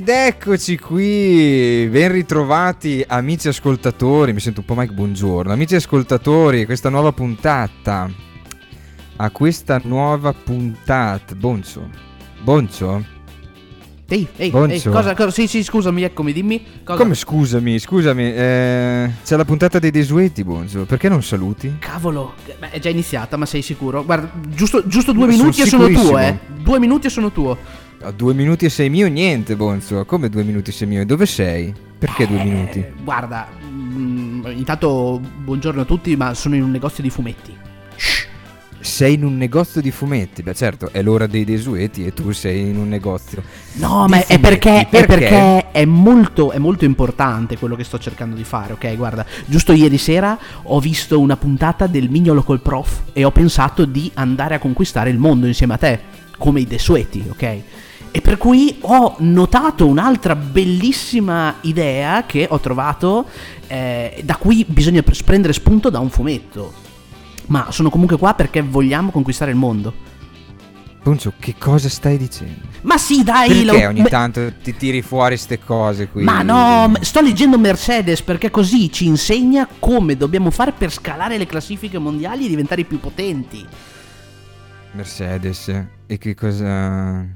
Ed eccoci qui, ben ritrovati amici ascoltatori, mi sento un po' Mike buongiorno, amici ascoltatori, questa nuova puntata, a questa nuova puntata, Boncio, Boncio? Ehi, ehi, ehi cosa, cosa, sì, sì, scusami, eccomi, dimmi. Cosa? Come scusami, scusami, eh, c'è la puntata dei desueti, Bonzo, perché non saluti? Cavolo, beh, è già iniziata, ma sei sicuro? Guarda, giusto, giusto due minuti sono e sono tuo, eh. Due minuti e sono tuo. A due minuti e sei mio, niente, Bonzo. Come due minuti e sei mio? Dove sei? Perché eh, due minuti? Guarda, mh, mm, intanto buongiorno a tutti, ma sono in un negozio di fumetti. Shh. Sei in un negozio di fumetti? Beh, certo, è l'ora dei desueti e tu sei in un negozio. No, ma è perché, perché? è perché, è molto, è molto importante quello che sto cercando di fare, ok? Guarda, giusto ieri sera ho visto una puntata del Mignolo col prof e ho pensato di andare a conquistare il mondo insieme a te, come i desueti, ok? E per cui ho notato un'altra bellissima idea che ho trovato, eh, da cui bisogna prendere spunto da un fumetto ma sono comunque qua perché vogliamo conquistare il mondo. Poncio, che cosa stai dicendo? Ma sì, dai. Perché lo... ogni tanto ti tiri fuori queste cose qui? Ma no, sto leggendo Mercedes perché così ci insegna come dobbiamo fare per scalare le classifiche mondiali e diventare i più potenti. Mercedes, e che cosa...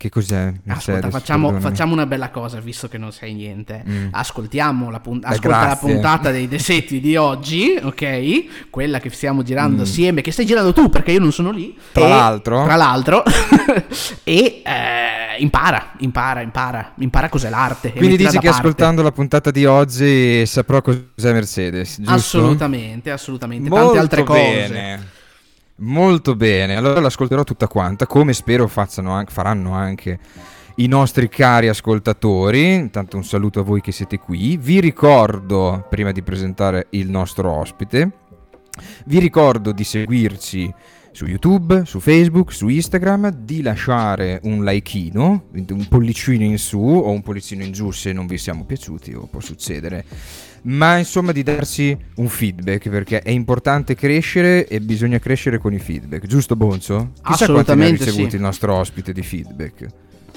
Che cos'è? Ascolta, facciamo, facciamo, una bella cosa, visto che non sai niente. Mm. Ascoltiamo la, pun- Beh, la, puntata dei desetti di oggi, ok? Quella che stiamo girando mm. assieme, che stai girando tu perché io non sono lì. Tra e, l'altro. Tra l'altro. e eh, impara, impara, impara, impara cos'è l'arte. Quindi dici che parte. ascoltando la puntata di oggi saprò cos'è Mercedes, giusto? Assolutamente, assolutamente. Molto Tante altre bene. Molto bene, allora l'ascolterò tutta quanta, come spero anche, faranno anche i nostri cari ascoltatori. Intanto un saluto a voi che siete qui. Vi ricordo, prima di presentare il nostro ospite, vi ricordo di seguirci su YouTube, su Facebook, su Instagram, di lasciare un likeino, un pollicino in su o un pollicino in giù se non vi siamo piaciuti o può succedere ma insomma di darsi un feedback perché è importante crescere e bisogna crescere con i feedback, giusto Bonzo? Chissà quanti ne ha ricevuto sì. il nostro ospite di feedback.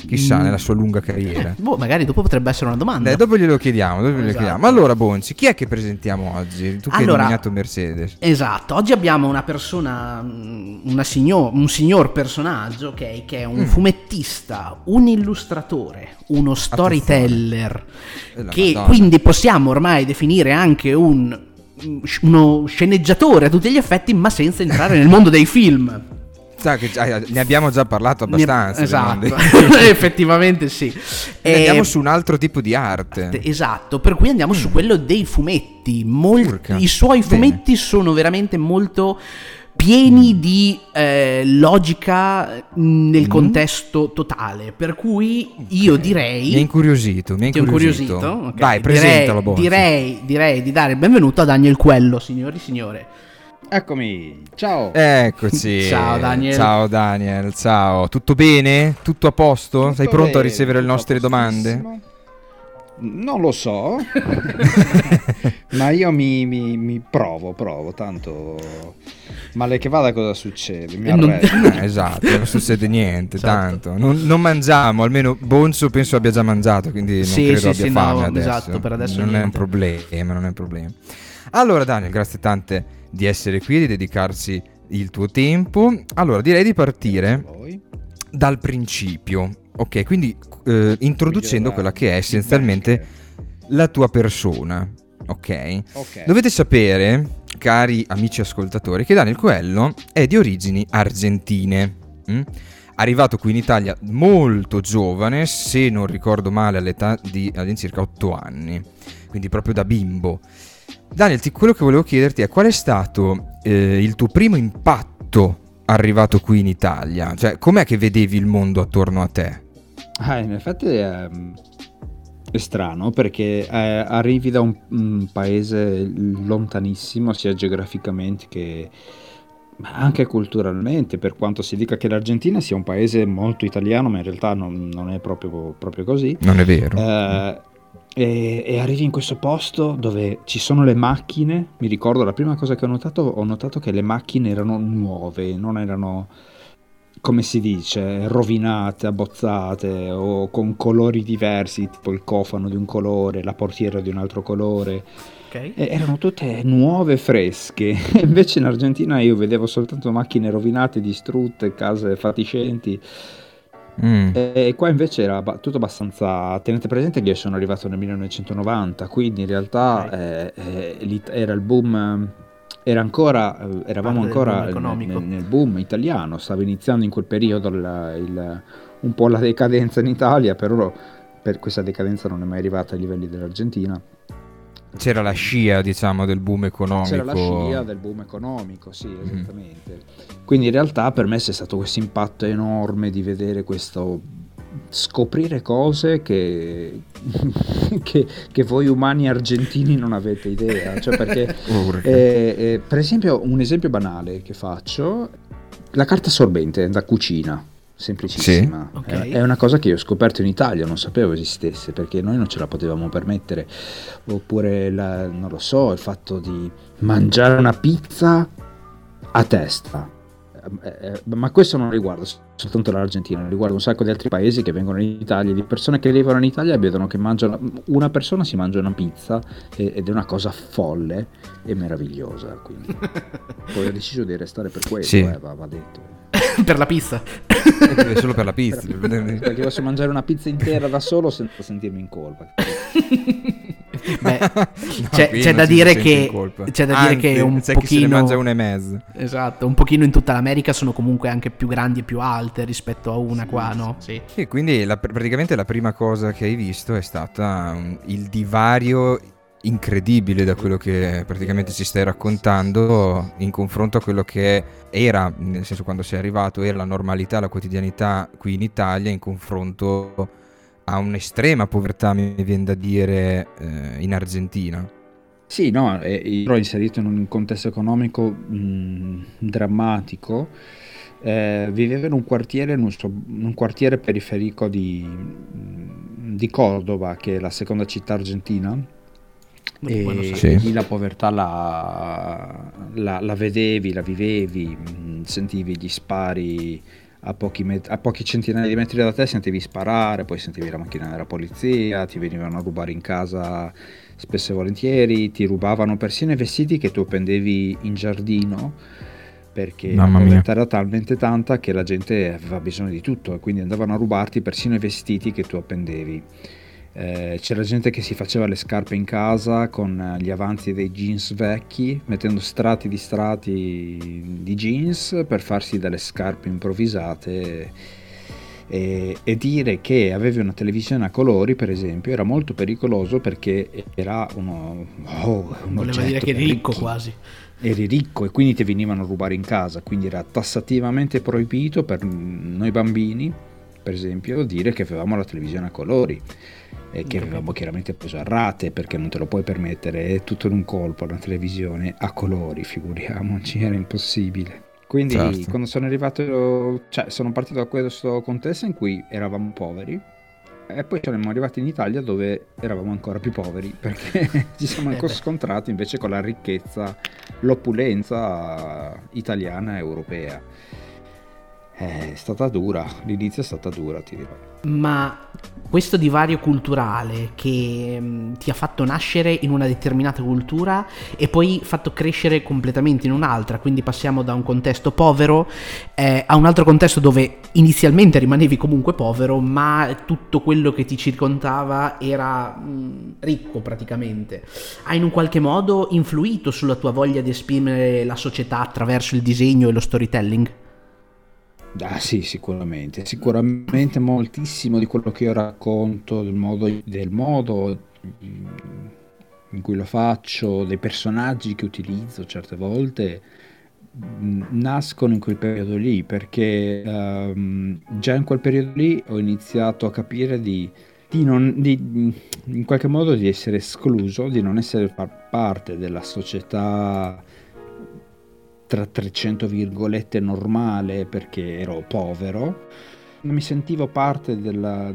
Chissà, mm. nella sua lunga carriera. Eh, boh, magari dopo potrebbe essere una domanda. Dai, dopo glielo chiediamo, dopo glielo esatto. chiediamo. Allora, Bonzi, chi è che presentiamo oggi? Tu che allora, hai nominato Mercedes. Esatto, oggi abbiamo una persona, mm, una signor, un signor personaggio, ok, che è un mm. fumettista, un illustratore, uno storyteller, che Madonna. quindi possiamo ormai definire anche un uno sceneggiatore a tutti gli effetti, ma senza entrare nel mondo dei film sa che ne abbiamo già parlato abbastanza. Ne, esatto, effettivamente sì. E andiamo su un altro tipo di arte. Esatto, per cui andiamo mm. su quello dei fumetti. Mol- I suoi fumetti Bene. sono veramente molto pieni mm. di eh, logica mm, nel mm. contesto totale. Per cui io direi. Mi ha incuriosito. Mi ha incuriosito. incuriosito? Okay. Vai, presentalo. Direi, direi, direi, di dare il benvenuto a Daniel Quello, signori e signore. Eccomi, ciao. Eccoci. ciao Daniel. Ciao Daniel, ciao. Tutto bene? Tutto a posto? Tutto Sei pronto bene, a ricevere le nostre domande? Non lo so, ma io mi, mi, mi, provo, provo, tanto male che vada cosa succede? Mi non... eh, esatto, non succede niente, esatto. tanto. Non, non, mangiamo, almeno Bonzo penso abbia già mangiato, quindi non sì, credo sì, abbia sì, fame no, adesso. Esatto, per adesso non niente. è un problema, non è un problema. Allora Daniel, grazie tante di essere qui, di dedicarsi il tuo tempo. Allora, direi di partire dal principio. Ok, quindi eh, introducendo quella che è essenzialmente la tua persona. Okay? ok? Dovete sapere, cari amici ascoltatori, che Daniel Coelho è di origini argentine. Mm? Arrivato qui in Italia molto giovane, se non ricordo male all'età di all'incirca 8 anni, quindi proprio da bimbo. Daniel, quello che volevo chiederti è qual è stato eh, il tuo primo impatto arrivato qui in Italia? Cioè, com'è che vedevi il mondo attorno a te? Ah, in effetti è, è strano perché eh, arrivi da un, un, paese lontanissimo, sia geograficamente che anche culturalmente, per quanto si dica che l'Argentina sia un paese molto italiano, ma in realtà non, non è proprio, proprio, così. Non è vero. Eh, e, e, arrivi in questo posto dove ci sono le macchine. Mi ricordo la prima cosa che ho notato, ho notato che le macchine erano nuove, non erano come si dice, rovinate, abbozzate o con colori diversi, tipo il cofano di un colore, la portiera di un altro colore. Okay. erano tutte nuove, fresche. Invece in Argentina io vedevo soltanto macchine rovinate, distrutte, case fatiscenti. Mm. E qua invece era tutto abbastanza. Tenete presente che io sono arrivato nel 1990, quindi in realtà okay. eh, eh, era il boom. Era ancora, eh, eravamo ancora boom nel, nel, boom italiano, stava iniziando in quel periodo il, il, un po' la decadenza in Italia, però per questa decadenza non è mai arrivata ai livelli dell'Argentina. C'era la scia, diciamo, del boom economico. C'era la scia del boom economico, sì, mm. esattamente. Mm. Quindi in realtà per me c'è stato questo impatto enorme di vedere questo scoprire cose che, che, che, voi umani argentini non avete idea. Cioè perché, eh, eh, per esempio, un esempio banale che faccio, la carta assorbente da cucina semplicissima. Sì. Okay. È una cosa che io ho scoperto in Italia, non sapevo esistesse perché noi non ce la potevamo permettere. Oppure, la, non lo so, il fatto di mangiare una pizza a testa. Eh, eh, ma questo non riguarda soltanto l'Argentina, riguarda un sacco di altri paesi che vengono in Italia, di persone che vivono in Italia e vedono che mangiano, una persona si mangia una pizza ed è una cosa folle e meravigliosa. Quindi poi ho deciso di restare per questo, sì. eh, va, va detto. per la pizza. È solo per la pizza. Perché posso mangiare una pizza intera da solo senza sentirmi in colpa. Beh, no, c'è, c'è, da dire che c'è da Anzi, dire che un c'è pochino chi se ne mangia una e mezzo. Esatto, un pochino in tutta l'America sono comunque anche più grandi e più alte rispetto a una sì, qua, no? Sì. E quindi la, praticamente la prima cosa che hai visto è stata um, il divario incredibile da quello che praticamente ci stai raccontando in confronto a quello che era, nel senso quando sei arrivato, era la normalità, la quotidianità qui in Italia in confronto a un'estrema povertà, mi viene da dire, eh, in Argentina. Sì, no, ero inserito in un contesto economico mh, drammatico. Eh, vivevo in un quartiere, in un, in un quartiere periferico di, di Cordova, che è la seconda città argentina, e sì. la povertà la, la, la, vedevi, la vivevi, mm, sentivi gli spari a pochi, met- a pochi, centinaia di metri da te, sentivi sparare, poi sentivi la macchina della polizia, ti venivano a rubare in casa spesso e volentieri, ti rubavano persino i vestiti che tu appendevi in giardino perché Mamma la povertà era talmente tanta che la gente aveva bisogno di tutto e quindi andavano a rubarti persino i vestiti che tu appendevi. Eh, c'era gente che si faceva le scarpe in casa con eh, gli avanzi dei jeans vecchi, mettendo strati di strati di jeans per farsi delle scarpe improvvisate. E, e, dire che avevi una televisione a colori, per esempio, era molto pericoloso perché era uno. Oh, un Voleva dire che eri ricco quasi. Eri ricco e quindi ti venivano a rubare in casa, quindi era tassativamente proibito per noi bambini, per esempio, dire che avevamo la televisione a colori eh, che avevamo chiaramente preso a rate perché non te lo puoi permettere è tutto in un colpo una televisione a colori figuriamoci era impossibile. Quindi certo. quando sono arrivato cioè sono partito da questo contesto in cui eravamo poveri e poi siamo arrivati in Italia dove eravamo ancora più poveri perché ci siamo eh scontrati invece con la ricchezza l'opulenza italiana e europea è stata dura, l'inizio è stata dura, ti dirò. Ma questo divario culturale che mm, ti ha fatto nascere in una determinata cultura e poi fatto crescere completamente in un'altra, quindi passiamo da un contesto povero eh, a un altro contesto dove inizialmente rimanevi comunque povero, ma tutto quello che ti circondava era mh, mm, ricco praticamente. Ha in un qualche modo influito sulla tua voglia di esprimere la società attraverso il disegno e lo storytelling? Ah sì, sicuramente, sicuramente moltissimo di quello che io racconto, del modo, del modo in cui lo faccio, dei personaggi che utilizzo certe volte, nascono in quel periodo lì, perché um, già in quel periodo lì ho iniziato a capire di, di, non, di, in qualche modo di essere escluso, di non essere parte della società tra 300 virgolette normale perché ero povero, mi sentivo parte della,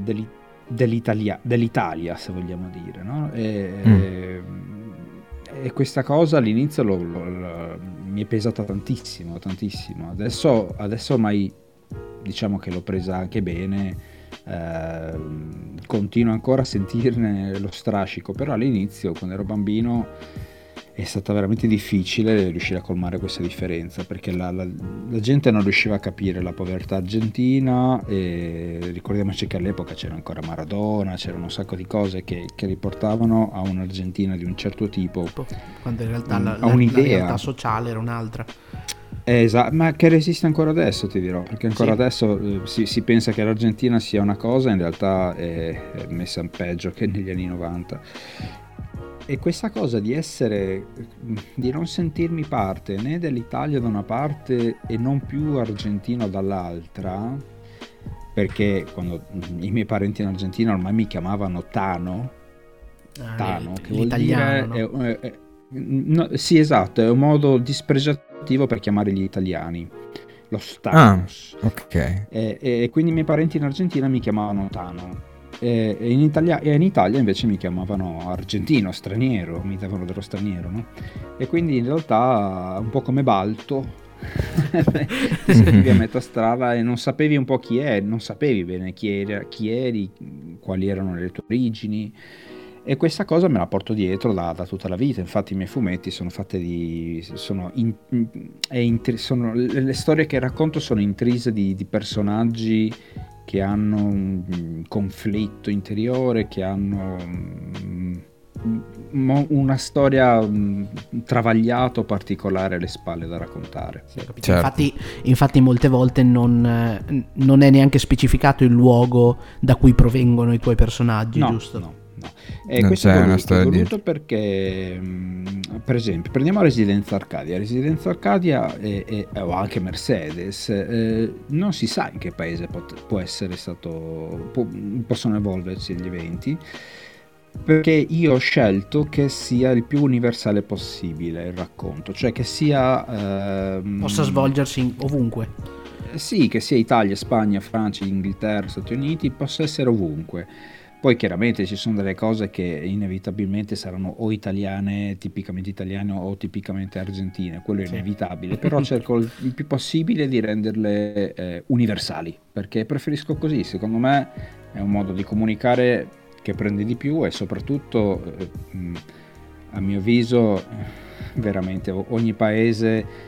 dell'Italia, dell'Italia, se vogliamo dire, no? e, mm. e, questa cosa all'inizio lo, lo, lo, mi è pesata tantissimo, tantissimo. Adesso, adesso ormai diciamo che l'ho presa anche bene, eh, continuo ancora a sentirne lo strascico, però all'inizio quando ero bambino è stata veramente difficile riuscire a colmare questa differenza perché la, la, la, gente non riusciva a capire la povertà argentina e ricordiamoci che all'epoca c'era ancora Maradona, c'erano un sacco di cose che, che riportavano a un'Argentina di un certo tipo quando in realtà la, a un'idea. la realtà sociale era un'altra Esatto, ma che resiste ancora adesso, ti dirò, perché ancora sì. adesso eh, si, si, pensa che l'Argentina sia una cosa, in realtà è, è messa peggio che negli anni 90. E questa cosa di essere, di non sentirmi parte né dell'Italia da una parte e non più argentino dall'altra, perché quando i miei parenti in Argentina ormai mi chiamavano Tano, ah, Tano, che vuol dire... No? È, è, è, no, sì, esatto, è un modo dispregiativo per chiamare gli italiani lo Stanos. Ah, ok. E, e, quindi i miei parenti in Argentina mi chiamavano Tano e, in Italia, e in Italia invece mi chiamavano argentino, straniero, mi davano dello straniero, no? E quindi in realtà un po' come Balto, scrivi a metà strada e non sapevi un po' chi è, non sapevi bene chi, era, chi eri, quali erano le tue origini. E questa cosa me la porto dietro da, da, tutta la vita. Infatti, i miei fumetti sono fatte di. Sono in, in, sono, le storie che racconto sono intrise di, di personaggi che hanno un conflitto interiore, che hanno mm, una storia mm, travagliata o particolare alle spalle da raccontare. certo. infatti, infatti, molte volte non, non, è neanche specificato il luogo da cui provengono i tuoi personaggi, no, giusto? No. No. E non questo è voluto, una storia voluto di... perché, mm, per esempio, prendiamo Residenza Arcadia. Residenza Arcadia e, e, o anche Mercedes, eh, non si sa in che paese pot- può essere stato, può, possono evolversi gli eventi. Perché io ho scelto che sia il più universale possibile il racconto, cioè che sia. Ehm... Possa svolgersi ovunque. Sì, che sia Italia, Spagna, Francia, Inghilterra, Stati Uniti, possa essere ovunque poi chiaramente ci sono delle cose che inevitabilmente saranno o italiane, tipicamente italiane o tipicamente argentine, quello è sì. inevitabile, però cerco il più possibile di renderle eh, universali, perché preferisco così, secondo me è un modo di comunicare che prende di più e soprattutto, eh, a mio avviso, veramente ogni paese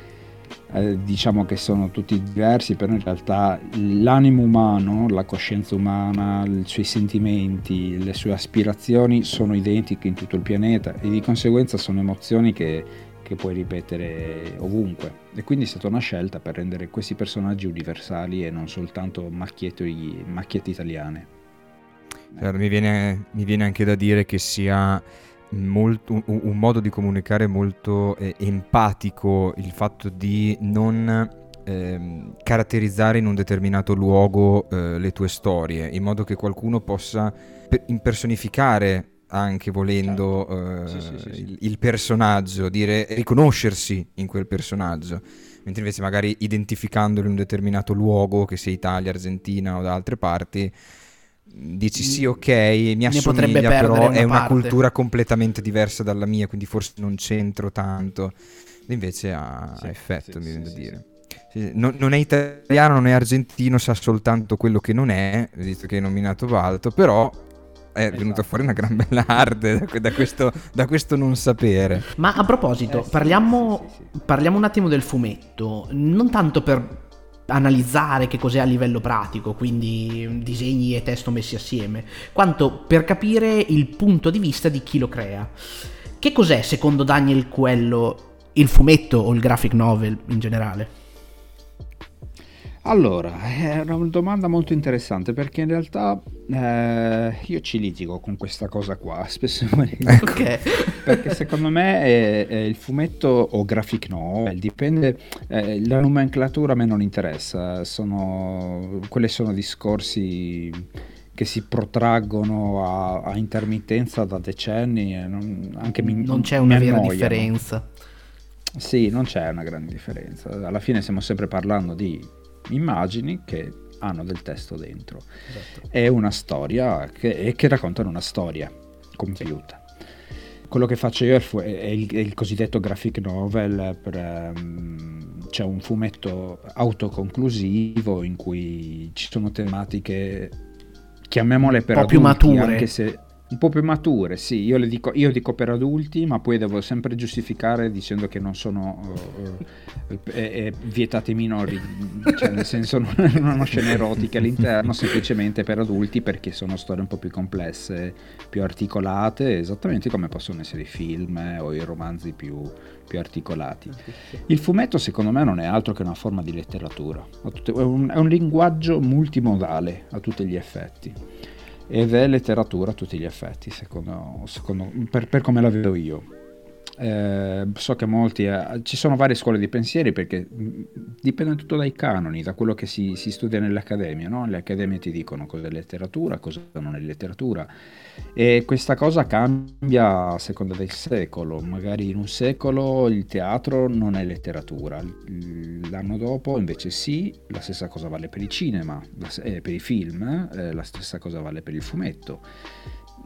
eh, diciamo che sono tutti diversi, però in realtà l'animo umano, la coscienza umana, i suoi sentimenti, le sue aspirazioni sono identiche in tutto il pianeta e di conseguenza sono emozioni che, che puoi ripetere ovunque. E quindi è stata una scelta per rendere questi personaggi universali e non soltanto macchiette, macchiette italiane. Cioè, mi, viene, mi viene anche da dire che sia molto, un, un, modo di comunicare molto eh, empatico il fatto di non eh, caratterizzare in un determinato luogo eh, le tue storie, in modo che qualcuno possa per- impersonificare anche volendo certo. sì, sì, sì, il, il, personaggio, dire riconoscersi in quel personaggio. Mentre invece magari identificandolo in un determinato luogo, che sia Italia, Argentina o da altre parti, dici sì ok mi assomiglia però una è una cultura completamente diversa dalla mia quindi forse non c'entro tanto. Invece ha sì, effetto sì, mi viene sì, da dire non, non, è italiano non è argentino sa soltanto quello che non è visto che è nominato Valto però è esatto. venuta fuori una gran bella arte da, da, questo, da, questo, non sapere. Ma a proposito, eh, parliamo, parliamo un attimo del fumetto, non tanto per analizzare che cos'è a livello pratico, quindi disegni e testo messi assieme, quanto per capire il punto di vista di chi lo crea. Che cos'è secondo Daniel Quello il fumetto o il graphic novel in generale? Allora, è una domanda molto interessante perché in realtà eh, io ci litigo con questa cosa qua, spesso e volentieri. Okay. perché secondo me è, è il fumetto o graphic novel, dipende, eh, la nomenclatura a me non interessa, sono, quelli sono discorsi che si protraggono a, a intermittenza da decenni e non, anche mi, non c'è una vera annoiano. differenza. Sì, non c'è una grande differenza. Alla fine stiamo sempre parlando di immagini che hanno del testo dentro. Esatto. È una storia che, che raccontano una storia compiuta. Sì. Quello che faccio io è, il, è il, cosiddetto graphic novel per, um, c'è un fumetto autoconclusivo in cui ci sono tematiche, chiamiamole per un po' adulti, più mature. anche se un po' più mature, sì, io, le dico, io dico per adulti, ma poi devo sempre giustificare dicendo che non sono uh, uh, eh, vietati minori, cioè nel senso non, hanno scene erotiche all'interno, semplicemente per adulti perché sono storie un po' più complesse, più articolate, esattamente come possono essere i film o i romanzi più, più articolati. Il fumetto secondo me non è altro che una forma di letteratura, è un, è un linguaggio multimodale a tutti gli effetti ed è letteratura a tutti gli effetti, secondo, secondo per, per, come la vedo io. Eh, so che molti, eh, ci sono varie scuole di pensieri perché mm, dipende tutto dai canoni, da quello che si, si studia nell'accademia. No? Le accademie ti dicono cosa è letteratura, cosa non è letteratura e questa cosa cambia a seconda del secolo. Magari in un secolo il teatro non è letteratura, l'anno dopo invece sì, la stessa cosa vale per il cinema, eh, per i film, eh, la stessa cosa vale per il fumetto.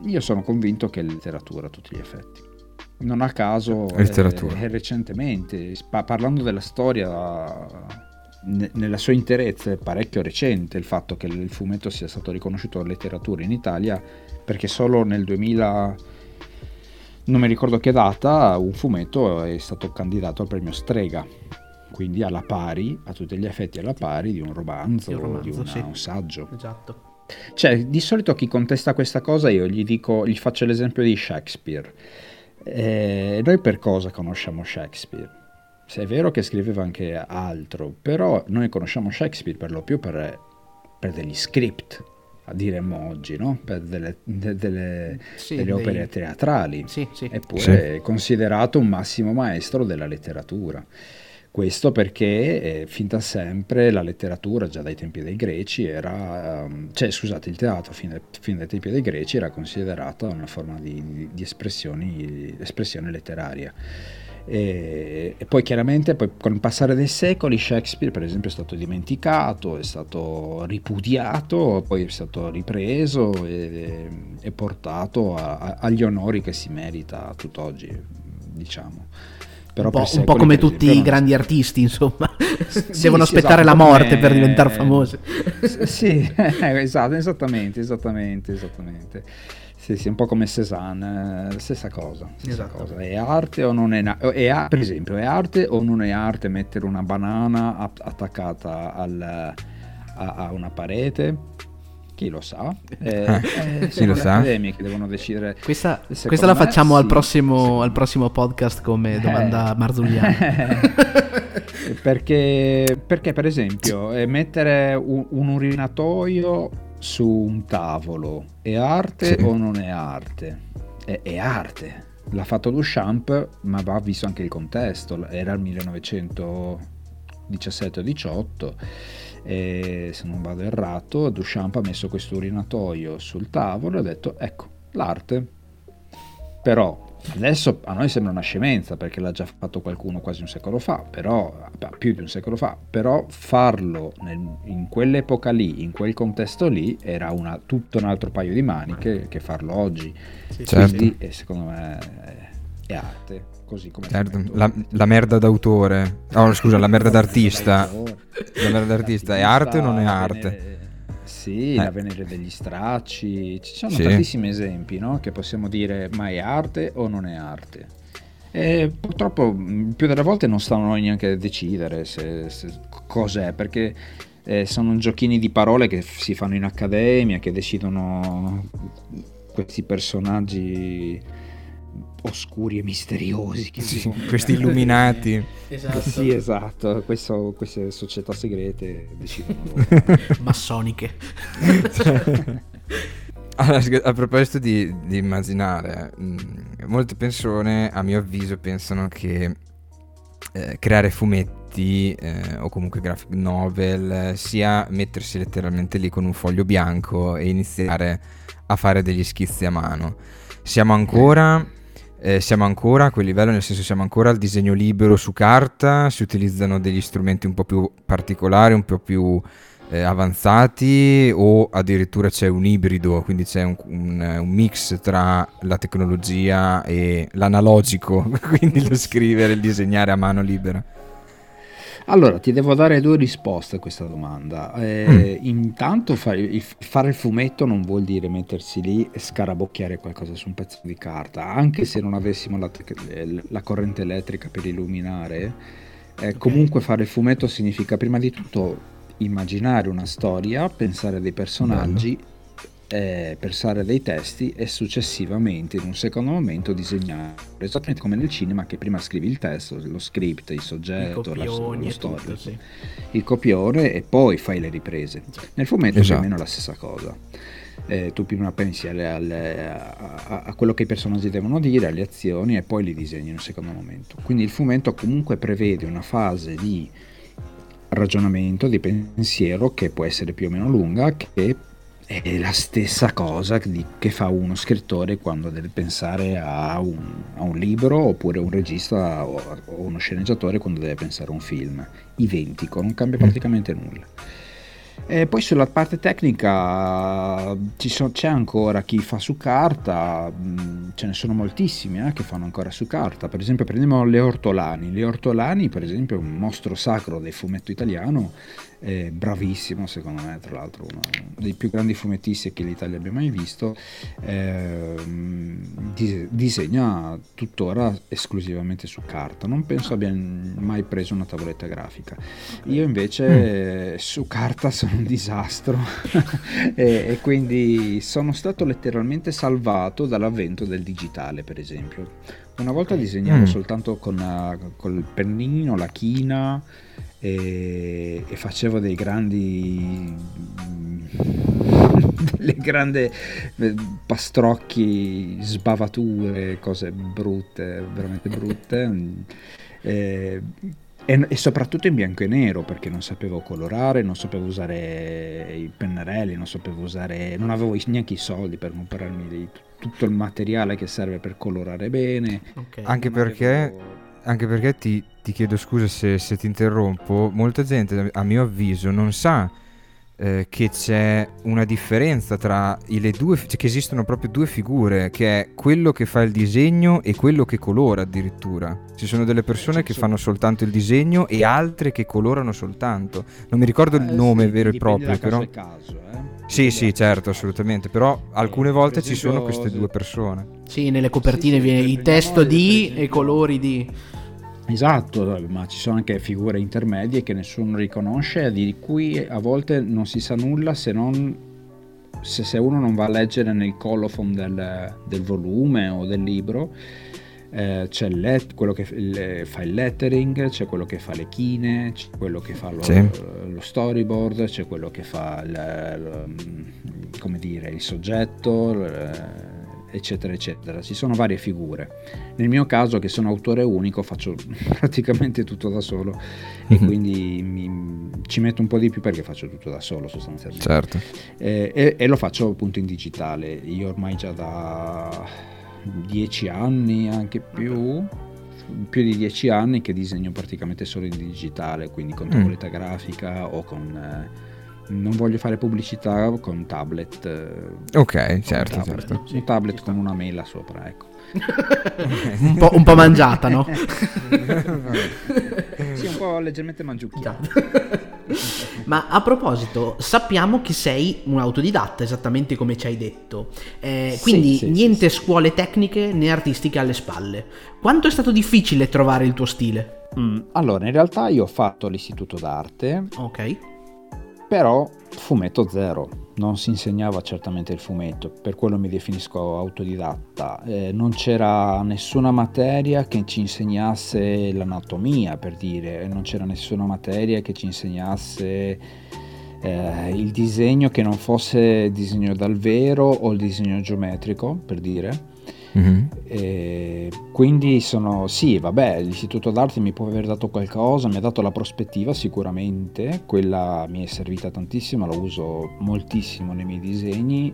Io sono convinto che è letteratura a tutti gli effetti non a caso è, è recentemente, parlando della storia nella sua interezza è parecchio recente il fatto che il fumetto sia stato riconosciuto letteratura in Italia perché solo nel 2000 non mi ricordo che data un fumetto è stato candidato al premio Strega quindi alla pari, a tutti gli effetti alla pari di un romanzo, di un, romanzo, di una, sì. un saggio esatto cioè di solito chi contesta questa cosa io gli dico gli faccio l'esempio di Shakespeare eh, noi per cosa conosciamo Shakespeare? Se è vero che scriveva anche altro, però noi conosciamo Shakespeare per lo più per, per degli script, a dire oggi, no? per delle, de, delle, sì, delle opere teatrali, sì, sì. eppure sì. è considerato un massimo maestro della letteratura. Questo perché eh, fin da sempre la letteratura, già dai tempi dei greci, era, um, cioè scusate, il teatro fin, fin, dai tempi dei greci era considerata una forma di, di, di espressione letteraria. E, e, poi chiaramente poi, con il passare dei secoli Shakespeare per esempio è stato dimenticato, è stato ripudiato, poi è stato ripreso e, e portato a, a, agli onori che si merita tutt'oggi, diciamo. Però un po', un po come tutti i grandi artisti, insomma, sì, devono sì, aspettare esatto, la morte come... per diventare famosi. sì, esatto, esattamente, esattamente, esattamente. Sì, sì, un po' come Cézanne, eh, stessa cosa. Stessa esatto. cosa. È arte o non è, è Per esempio, è arte o non è arte mettere una banana attaccata al, a, a una parete? Chi lo sa? Eh, eh, Chi lo sa? che devono decidere. Questa, questa la facciamo sì, al, prossimo, al, prossimo, podcast come domanda eh. Marzulliana. perché, perché, per esempio, eh, mettere un, un, urinatoio su un tavolo è arte sì. o non è arte? È, è arte. L'ha fatto Duchamp, ma va visto anche il contesto. Era il 1917-18 e se non vado errato Duchamp ha messo questo urinatoio sul tavolo e ha detto ecco l'arte però adesso a noi sembra una scemenza perché l'ha già fatto qualcuno quasi un secolo fa però più di un secolo fa però farlo nel, in quell'epoca lì in quel contesto lì era una, tutto un altro paio di maniche che farlo oggi. Sì, certo. quindi secondo me è, è arte così come certo, la, la, merda d'autore. Oh scusa la merda d'artista. la merda d'artista. È arte o non è arte? Sì, eh. la Venere degli stracci ci sono sì. tantissimi esempi no? che possiamo dire ma è arte o non è arte e purtroppo più delle volte non stanno noi neanche a decidere se, se cos'è perché eh, sono giochini di parole che si fanno in accademia che decidono questi personaggi oscuri e misteriosi. Sì, questi illuminati. esatto. Sì, esatto. Questo, queste società segrete decidono. Massoniche. allora, a proposito di, di immaginare, mh, mm, molte persone, a mio avviso, pensano che eh, creare fumetti eh, o comunque graphic novel sia mettersi letteralmente lì con un foglio bianco e iniziare a fare degli schizzi a mano. Siamo ancora eh, siamo ancora a quel livello, nel senso siamo ancora al disegno libero su carta, si utilizzano degli strumenti un po' più particolari, un po' più eh, avanzati o addirittura c'è un ibrido, quindi c'è un, un, un, mix tra la tecnologia e l'analogico, quindi lo scrivere, il disegnare a mano libera. Allora, ti devo dare due risposte a questa domanda. Eh, mm. Intanto fare il, fare il fumetto non vuol dire mettersi lì e scarabocchiare qualcosa su un pezzo di carta, anche se non avessimo la, la corrente elettrica per illuminare. Eh, comunque fare il fumetto significa prima di tutto immaginare una storia, pensare a dei personaggi Bello eh, pensare dei testi e successivamente in un secondo momento disegnare esattamente come nel cinema che prima scrivi il testo, lo script, il soggetto, il la, lo storia, tutto, sì. il copione e poi fai le riprese. Nel fumetto esatto. è più o meno la stessa cosa. Eh, tu prima pensi alle, alle, a, a, quello che i personaggi devono dire, alle azioni e poi li disegni in un secondo momento. Quindi il fumetto comunque prevede una fase di ragionamento, di pensiero che può essere più o meno lunga, che è la stessa cosa che fa uno scrittore quando deve pensare a un, a un libro oppure un regista o, o, uno sceneggiatore quando deve pensare a un film. Identico, non cambia mm. praticamente nulla. E poi sulla parte tecnica so, c'è ancora chi fa su carta, mm, ce ne sono moltissimi eh, che fanno ancora su carta. Per esempio prendiamo le ortolani. Le ortolani, per esempio, è un mostro sacro del fumetto italiano eh, bravissimo secondo me, tra l'altro uno dei più grandi fumettisti che l'Italia abbia mai visto, eh, disegna tuttora esclusivamente su carta, non penso abbia mai preso una tavoletta grafica. Io invece mm. su carta sono un disastro e, e quindi sono stato letteralmente salvato dall'avvento del digitale, per esempio. Una volta disegnavo mm. soltanto con, uh, il pennino, la china, e, e facevo dei grandi delle grandi eh, pastrocchi sbavature cose brutte veramente brutte e, e, e, soprattutto in bianco e nero perché non sapevo colorare non sapevo usare i pennarelli non sapevo usare non avevo neanche i soldi per comprarmi tutto il materiale che serve per colorare bene okay. anche perché avevo anche perché ti, ti chiedo scusa se, se, ti interrompo, molta gente a mio avviso non sa eh, che c'è una differenza tra le due, cioè che esistono proprio due figure, che è quello che fa il disegno e quello che colora addirittura. Ci sono delle persone che fanno soltanto il disegno e altre che colorano soltanto. Non mi ricordo il eh, nome sì, vero e proprio, però... Caso, eh? Sì, sì, certo, assolutamente, però alcune volte esempio, ci sono queste due persone. Sì, nelle copertine sì, sì, viene il testo di e colori di... Esatto, ma ci sono anche figure intermedie che nessuno riconosce, di cui a volte non si sa nulla se non se, se uno non va a leggere nel colophon del, del volume o del libro. Eh, c'è let, quello che le, fa il lettering, c'è quello che fa le chine, c'è quello che fa lo, sì. lo storyboard, c'è quello che fa il, dire, il soggetto. Il, eccetera, eccetera. Ci sono varie figure. Nel mio caso, che sono autore unico, faccio praticamente tutto da solo e mhm. quindi mi, ci metto un po' di più perché faccio tutto da solo sostanzialmente. Certo. E, e, e lo faccio appunto in digitale. Io ormai già da dieci anni, anche più, più di dieci anni che disegno praticamente solo in digitale, quindi con mm. tavoletta mm. grafica o con... Non voglio fare pubblicità con tablet. Eh, ok, certo, tablet. certo. Un tablet con una mela sopra, ecco. un, po', un, po', mangiata, no? sì, un po' leggermente mangiucchiata. Ma a proposito, sappiamo che sei un autodidatta, esattamente come ci hai detto. Eh, quindi sì, sì, niente sì, scuole tecniche né artistiche alle spalle. Quanto è stato difficile trovare il tuo stile? Mm, allora, in realtà io ho fatto l'istituto d'arte. Ok però fumetto zero, non si insegnava certamente il fumetto, per quello mi definisco autodidatta. Eh, non c'era nessuna materia che ci insegnasse l'anatomia, per dire, non c'era nessuna materia che ci insegnasse eh, il disegno che non fosse disegno dal vero o il disegno geometrico, per dire. Mm-hmm. quindi sono sì, vabbè, l'istituto d'arte mi può aver dato qualcosa, mi ha dato la prospettiva sicuramente, quella mi è servita tantissimo, la uso moltissimo nei miei disegni,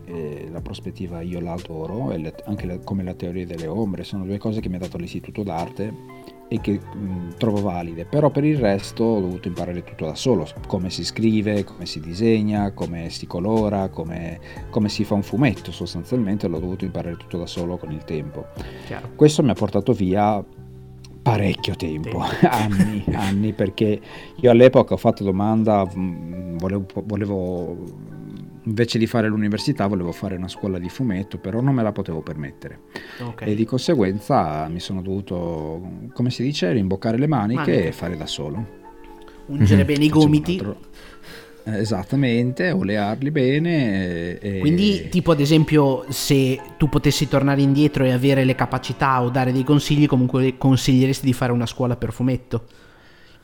la prospettiva io la adoro, anche la, come la teoria delle ombre, sono due cose che mi ha dato l'istituto d'arte e che mh, trovo valide, però per il resto ho dovuto imparare tutto da solo, come si scrive, come si disegna, come si colora, come, come si fa un fumetto sostanzialmente, l'ho dovuto imparare tutto da solo con il tempo. Chiaro. Questo mi ha portato via Parecchio tempo, anni, anni, perché io all'epoca ho fatto domanda, mm, volevo, volevo, invece di fare l'università volevo fare una scuola di fumetto, però non me la potevo permettere. Okay. E di conseguenza mi sono dovuto, come si dice, rimboccare le maniche Maniche. e fare da solo. Ungere bene i gomiti. Eh, esattamente, olearli bene. E... Quindi, tipo ad esempio, se tu potessi tornare indietro e avere le capacità o dare dei consigli, comunque consiglieresti di fare una scuola per fumetto?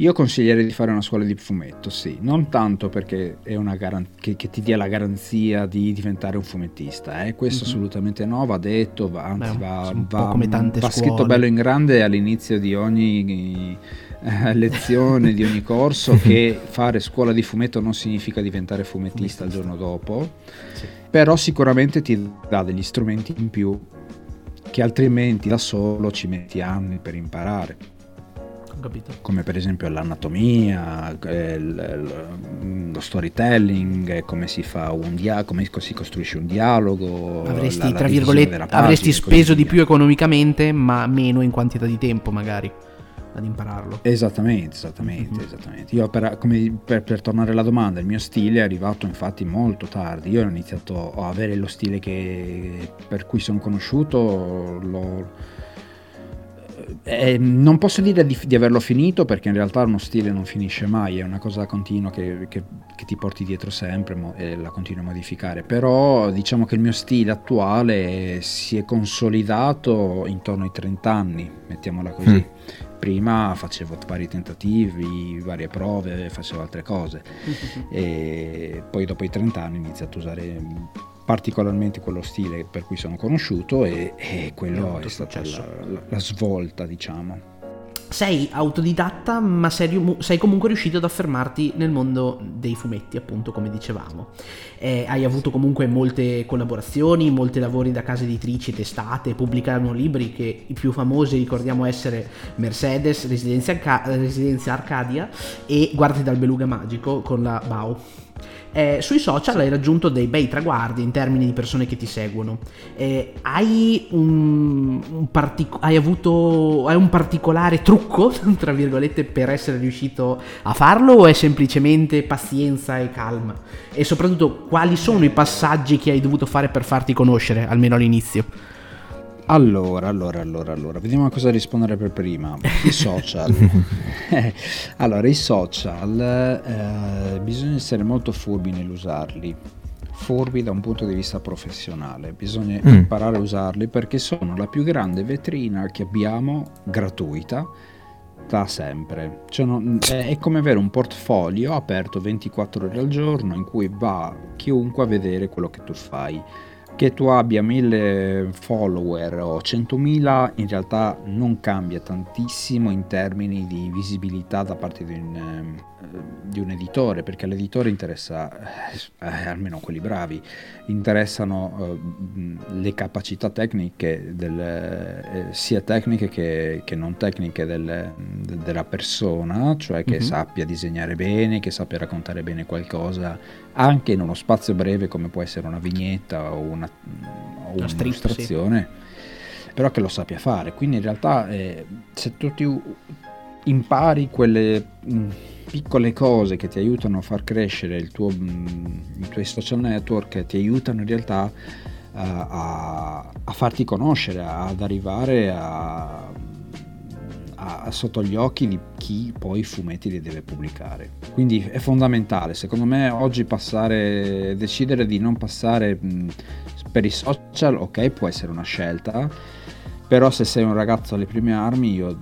Io consiglierei di fare una scuola di fumetto, sì, non tanto perché è una garan- che, che, ti dia la garanzia di diventare un fumettista, eh? questo mm-hmm. assolutamente no, va detto, va, anzi Beh, va, va, va scritto bello in grande all'inizio di ogni eh, lezione di ogni corso che fare scuola di fumetto non significa diventare fumettista il giorno dopo, sì. però sicuramente ti dà degli strumenti in più che altrimenti da solo ci metti anni per imparare. Come per esempio l'anatomia, eh, lo storytelling, come si, fa un dia- come si costruisce un dialogo. Avresti, la, la tra virgolette, pagina, avresti speso di più economicamente, ma meno in quantità di tempo magari ad impararlo. Esattamente, esattamente, mm-hmm. esattamente. Io per, per, per, tornare alla domanda, il mio stile è arrivato infatti molto tardi. Io ho iniziato a avere lo stile che, per cui sono conosciuto, l'ho, eh, non posso dire di, di, averlo finito perché in realtà uno stile non finisce mai, è una cosa continua che, che, che ti porti dietro sempre mo, e la continui a modificare, però diciamo che il mio stile attuale si è consolidato intorno ai 30 anni, mettiamola così. Mm. Prima facevo vari tentativi, varie prove, facevo altre cose. E poi dopo i 30 anni ho iniziato a usare particolarmente quello stile per cui sono conosciuto e, e quello è stata la, la, la svolta diciamo sei autodidatta, ma sei, sei, comunque riuscito ad affermarti nel mondo dei fumetti, appunto, come dicevamo. Eh, hai avuto comunque molte collaborazioni, molti lavori da case editrici, testate, pubblicano libri che i più famosi ricordiamo essere Mercedes, Residenza, Arca- Residenza Arcadia e Guardi dal Beluga Magico con la Bau. Eh, sui social hai raggiunto dei bei traguardi in termini di persone che ti seguono. Eh, hai, un, un partico- hai avuto hai un particolare trucco, tra virgolette, per essere riuscito a farlo o è semplicemente pazienza e calma? E soprattutto quali sono i passaggi che hai dovuto fare per farti conoscere, almeno all'inizio? Allora, allora, allora, allora, vediamo a cosa rispondere per prima. I social. allora, i social eh, bisogna essere molto furbi nell'usarli. Furbi da un punto di vista professionale, bisogna mm. imparare a usarli perché sono la più grande vetrina che abbiamo gratuita da sempre. Cioè non, è, è, come avere un portfolio aperto 24 ore al giorno in cui va chiunque a vedere quello che tu fai che tu abbia 1000 follower o 100.000 in realtà non cambia tantissimo in termini di visibilità da parte di un, ehm, di un editore perché all'editore interessa eh, almeno quelli bravi interessano eh, le capacità tecniche del, eh, sia tecniche che, che non tecniche del, de, della persona cioè che mm-hmm. sappia disegnare bene che sappia raccontare bene qualcosa anche in uno spazio breve come può essere una vignetta o, una, o un'illustrazione, sì. però che lo sappia fare. Quindi in realtà eh, se tu ti impari quelle mh, mm, piccole cose che ti aiutano a far crescere il tuo, mm, i tuoi social network, ti aiutano in realtà a, a, a farti conoscere, ad arrivare a a, sotto gli occhi di chi poi i fumetti li deve pubblicare. Quindi è fondamentale, secondo me oggi passare, decidere di non passare mh, per i social, ok, può essere una scelta, però se sei un ragazzo alle prime armi io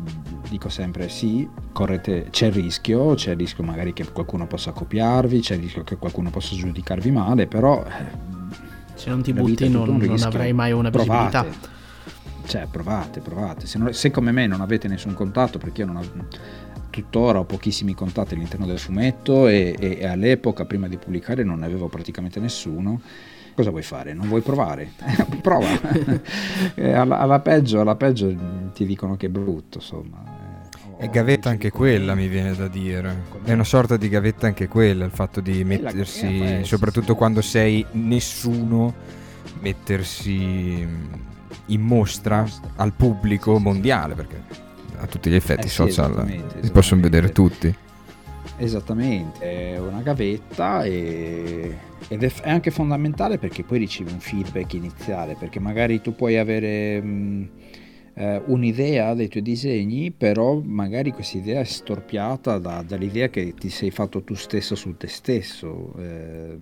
dico sempre sì, correte, c'è il rischio, c'è il rischio magari che qualcuno possa copiarvi, c'è il rischio che qualcuno possa giudicarvi male, però... Eh, se non ti butti non, non avrai mai una visibilità. Provate cioè, provate, provate. Se, non, se, come me non avete nessun contatto, perché io non ho, tuttora ho pochissimi contatti all'interno del fumetto e, e, e all'epoca, prima di pubblicare, non ne avevo praticamente nessuno. Cosa vuoi fare? Non vuoi provare? Prova. alla, alla, peggio, alla peggio ti dicono che è brutto, insomma. È gavetta anche quella, mi viene da dire. È una sorta di gavetta anche quella, il fatto di mettersi, soprattutto quando sei nessuno, mettersi in mostra al pubblico mondiale, perché a tutti gli effetti eh sì, social esattamente, si possono vedere tutti. Esattamente, è una gavetta e, ed è, è, anche fondamentale perché poi ricevi un feedback iniziale, perché magari tu puoi avere... Mh, eh, un'idea dei tuoi disegni, però magari questa idea è storpiata da, dall'idea che ti sei fatto tu stesso su te stesso, eh,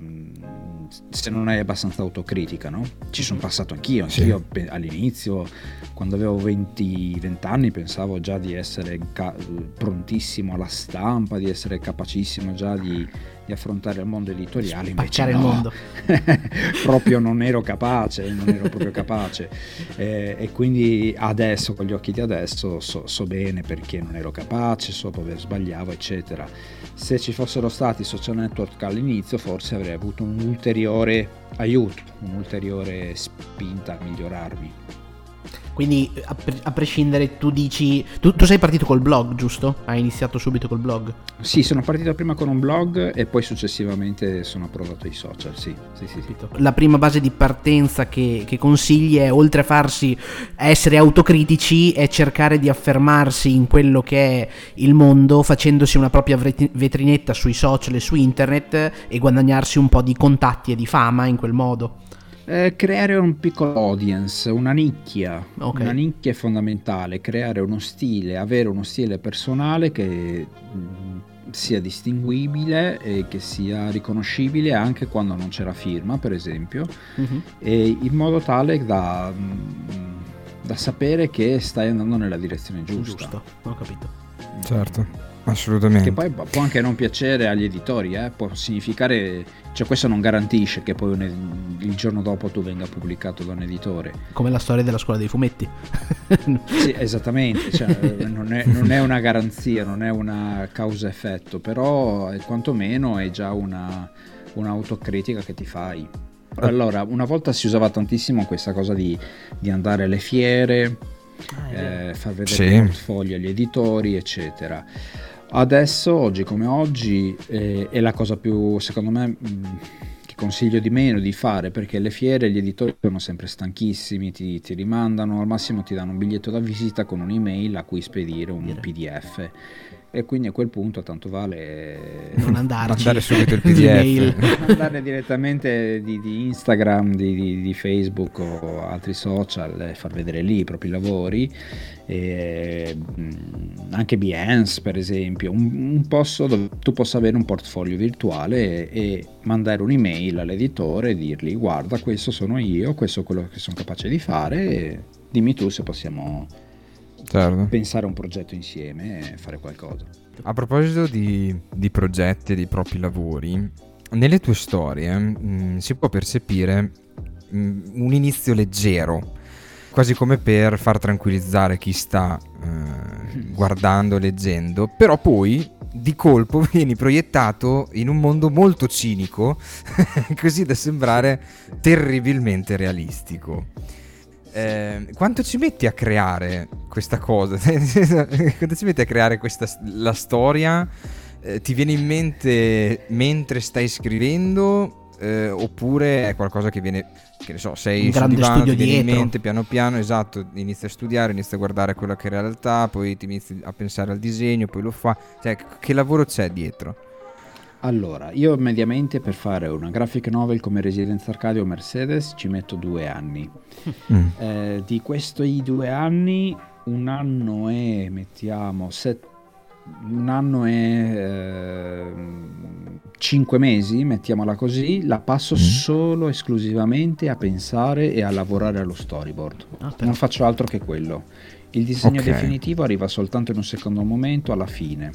se non hai abbastanza autocritica, no? Ci sono passato anch'io, anch'io sì. all'inizio, quando avevo 20, 20, anni, pensavo già di essere ca- prontissimo alla stampa, di essere capacissimo già di di affrontare il mondo editoriale. Spaccare no, il mondo. proprio non ero capace, non ero proprio capace. Eh, e quindi adesso, con gli occhi di adesso, so, so, bene perché non ero capace, so dove sbagliavo, eccetera. Se ci fossero stati social network all'inizio, forse avrei avuto un ulteriore aiuto, un'ulteriore spinta a migliorarmi. Quindi a, pre- a prescindere tu dici... Tu, tu, sei partito col blog, giusto? Hai iniziato subito col blog? Sì, sono partito prima con un blog e poi successivamente sono approdato ai social, sì. sì, sì, sì. La prima base di partenza che, che consigli è, oltre a farsi essere autocritici, è cercare di affermarsi in quello che è il mondo facendosi una propria vetrinetta sui social e su internet e guadagnarsi un po' di contatti e di fama in quel modo. Eh, creare un piccolo audience, una nicchia. Okay. Una nicchia è fondamentale, creare uno stile, avere uno stile personale che mm, sia distinguibile e che sia riconoscibile anche quando non c'è la firma, per esempio, e in modo tale da, mm, da, sapere che stai andando nella direzione giusta. Giusto, ho capito. Certo. Assolutamente. Che poi può anche non piacere agli editori, eh? può significare, cioè questo non garantisce che poi un, il giorno dopo tu venga pubblicato da un editore. Come la storia della scuola dei fumetti. sì, esattamente, cioè, non, è, non, è, una garanzia, non è una causa-effetto, però è, quantomeno è già una, un'autocritica che ti fai. Allora, una volta si usava tantissimo questa cosa di, di andare alle fiere, ah, eh, far vedere sì. il portfolio agli editori, eccetera. Adesso, oggi come oggi, eh, è la cosa più, secondo me, mh, mm, che consiglio di meno di fare perché le fiere gli editori sono sempre stanchissimi, ti, ti, rimandano, al massimo ti danno un biglietto da visita con un'email a cui spedire un PDF e quindi a quel punto tanto vale non andarci. mandare subito il pdf andare direttamente di, di Instagram di, di, di, Facebook o altri social e far vedere lì i propri lavori e, mm, anche Behance per esempio un, un, posto dove tu possa avere un portfolio virtuale e, e mandare un'email all'editore e dirgli guarda questo sono io questo è quello che sono capace di fare dimmi tu se possiamo certo. pensare a un progetto insieme e fare qualcosa. A proposito di, di progetti e di propri lavori, nelle tue storie mh, mm, si può percepire mh, mm, un inizio leggero, quasi come per far tranquillizzare chi sta eh, guardando, leggendo, però poi di colpo vieni proiettato in un mondo molto cinico, così da sembrare terribilmente realistico. Eh, quanto ci metti a creare questa cosa? quanto ci metti a creare questa, la storia? Eh, ti viene in mente mentre stai scrivendo? Eh, oppure è qualcosa che viene, che ne so, sei un grande divano, studio viene in mente piano piano, esatto, inizi a studiare, inizi a guardare quello che è realtà, poi ti inizi a pensare al disegno, poi lo fa. Cioè, che lavoro c'è dietro? Allora, io mediamente per fare una graphic novel come Residence Arcadia o Mercedes ci metto due anni. Mm. Eh, di questi due anni, un anno è, mettiamo, set, un anno è eh, cinque mesi, mettiamola così, la passo mm. solo esclusivamente a pensare e a lavorare allo storyboard. Ah, non faccio altro che quello. Il disegno okay. definitivo arriva soltanto in un secondo momento, alla fine.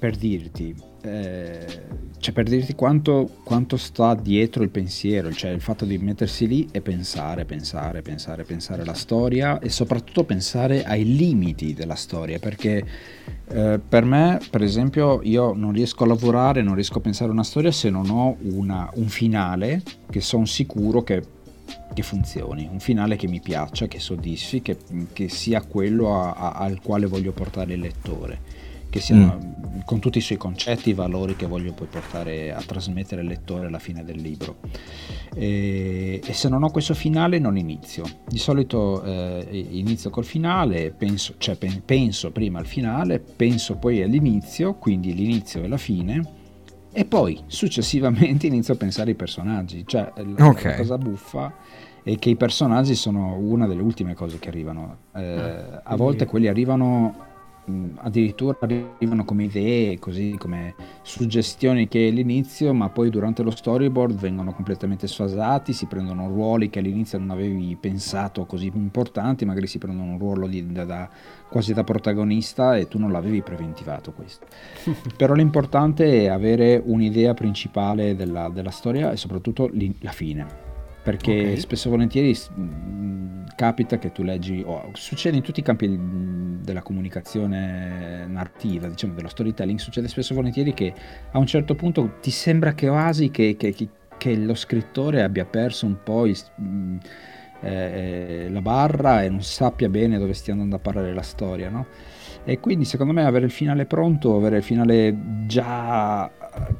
Per dirti, eh, cioè per dirti quanto, quanto, sta dietro il pensiero, cioè il fatto di mettersi lì e pensare, pensare, pensare, pensare alla storia e soprattutto pensare ai limiti della storia, perché eh, per me, per esempio, io non riesco a lavorare, non riesco a pensare a una storia se non ho una, un finale che sono sicuro che, che, funzioni, un finale che mi piaccia, che soddisfi, che, che sia quello a, a, al quale voglio portare il lettore che siano mm. con tutti i suoi concetti, i valori che voglio poi portare a trasmettere al lettore alla fine del libro. E, e se non ho questo finale non inizio. Di solito eh, inizio col finale, penso, cioè, penso prima al finale, penso poi all'inizio, quindi l'inizio e la fine e poi successivamente inizio a pensare ai personaggi. Cioè, la, okay. la cosa buffa è che i personaggi sono una delle ultime cose che arrivano. Eh, ah, a volte quelli arrivano addirittura arrivano come idee, così come suggestioni che all'inizio, ma poi durante lo storyboard vengono completamente sfasati, si prendono ruoli che all'inizio non avevi pensato così importanti, magari si prendono un ruolo di, da, da, quasi da protagonista e tu non l'avevi preventivato questo. Però l'importante è avere un'idea principale della, della storia e soprattutto la fine perché okay. spesso e volentieri mh, mm, capita che tu leggi, oh, succede in tutti i campi della comunicazione narrativa, diciamo dello storytelling, succede spesso e volentieri che a un certo punto ti sembra che quasi che, che, che lo scrittore abbia perso un po' i, mh, mm, eh, la barra e non sappia bene dove stia andando a parlare la storia, no? E quindi secondo me avere il finale pronto, avere il finale già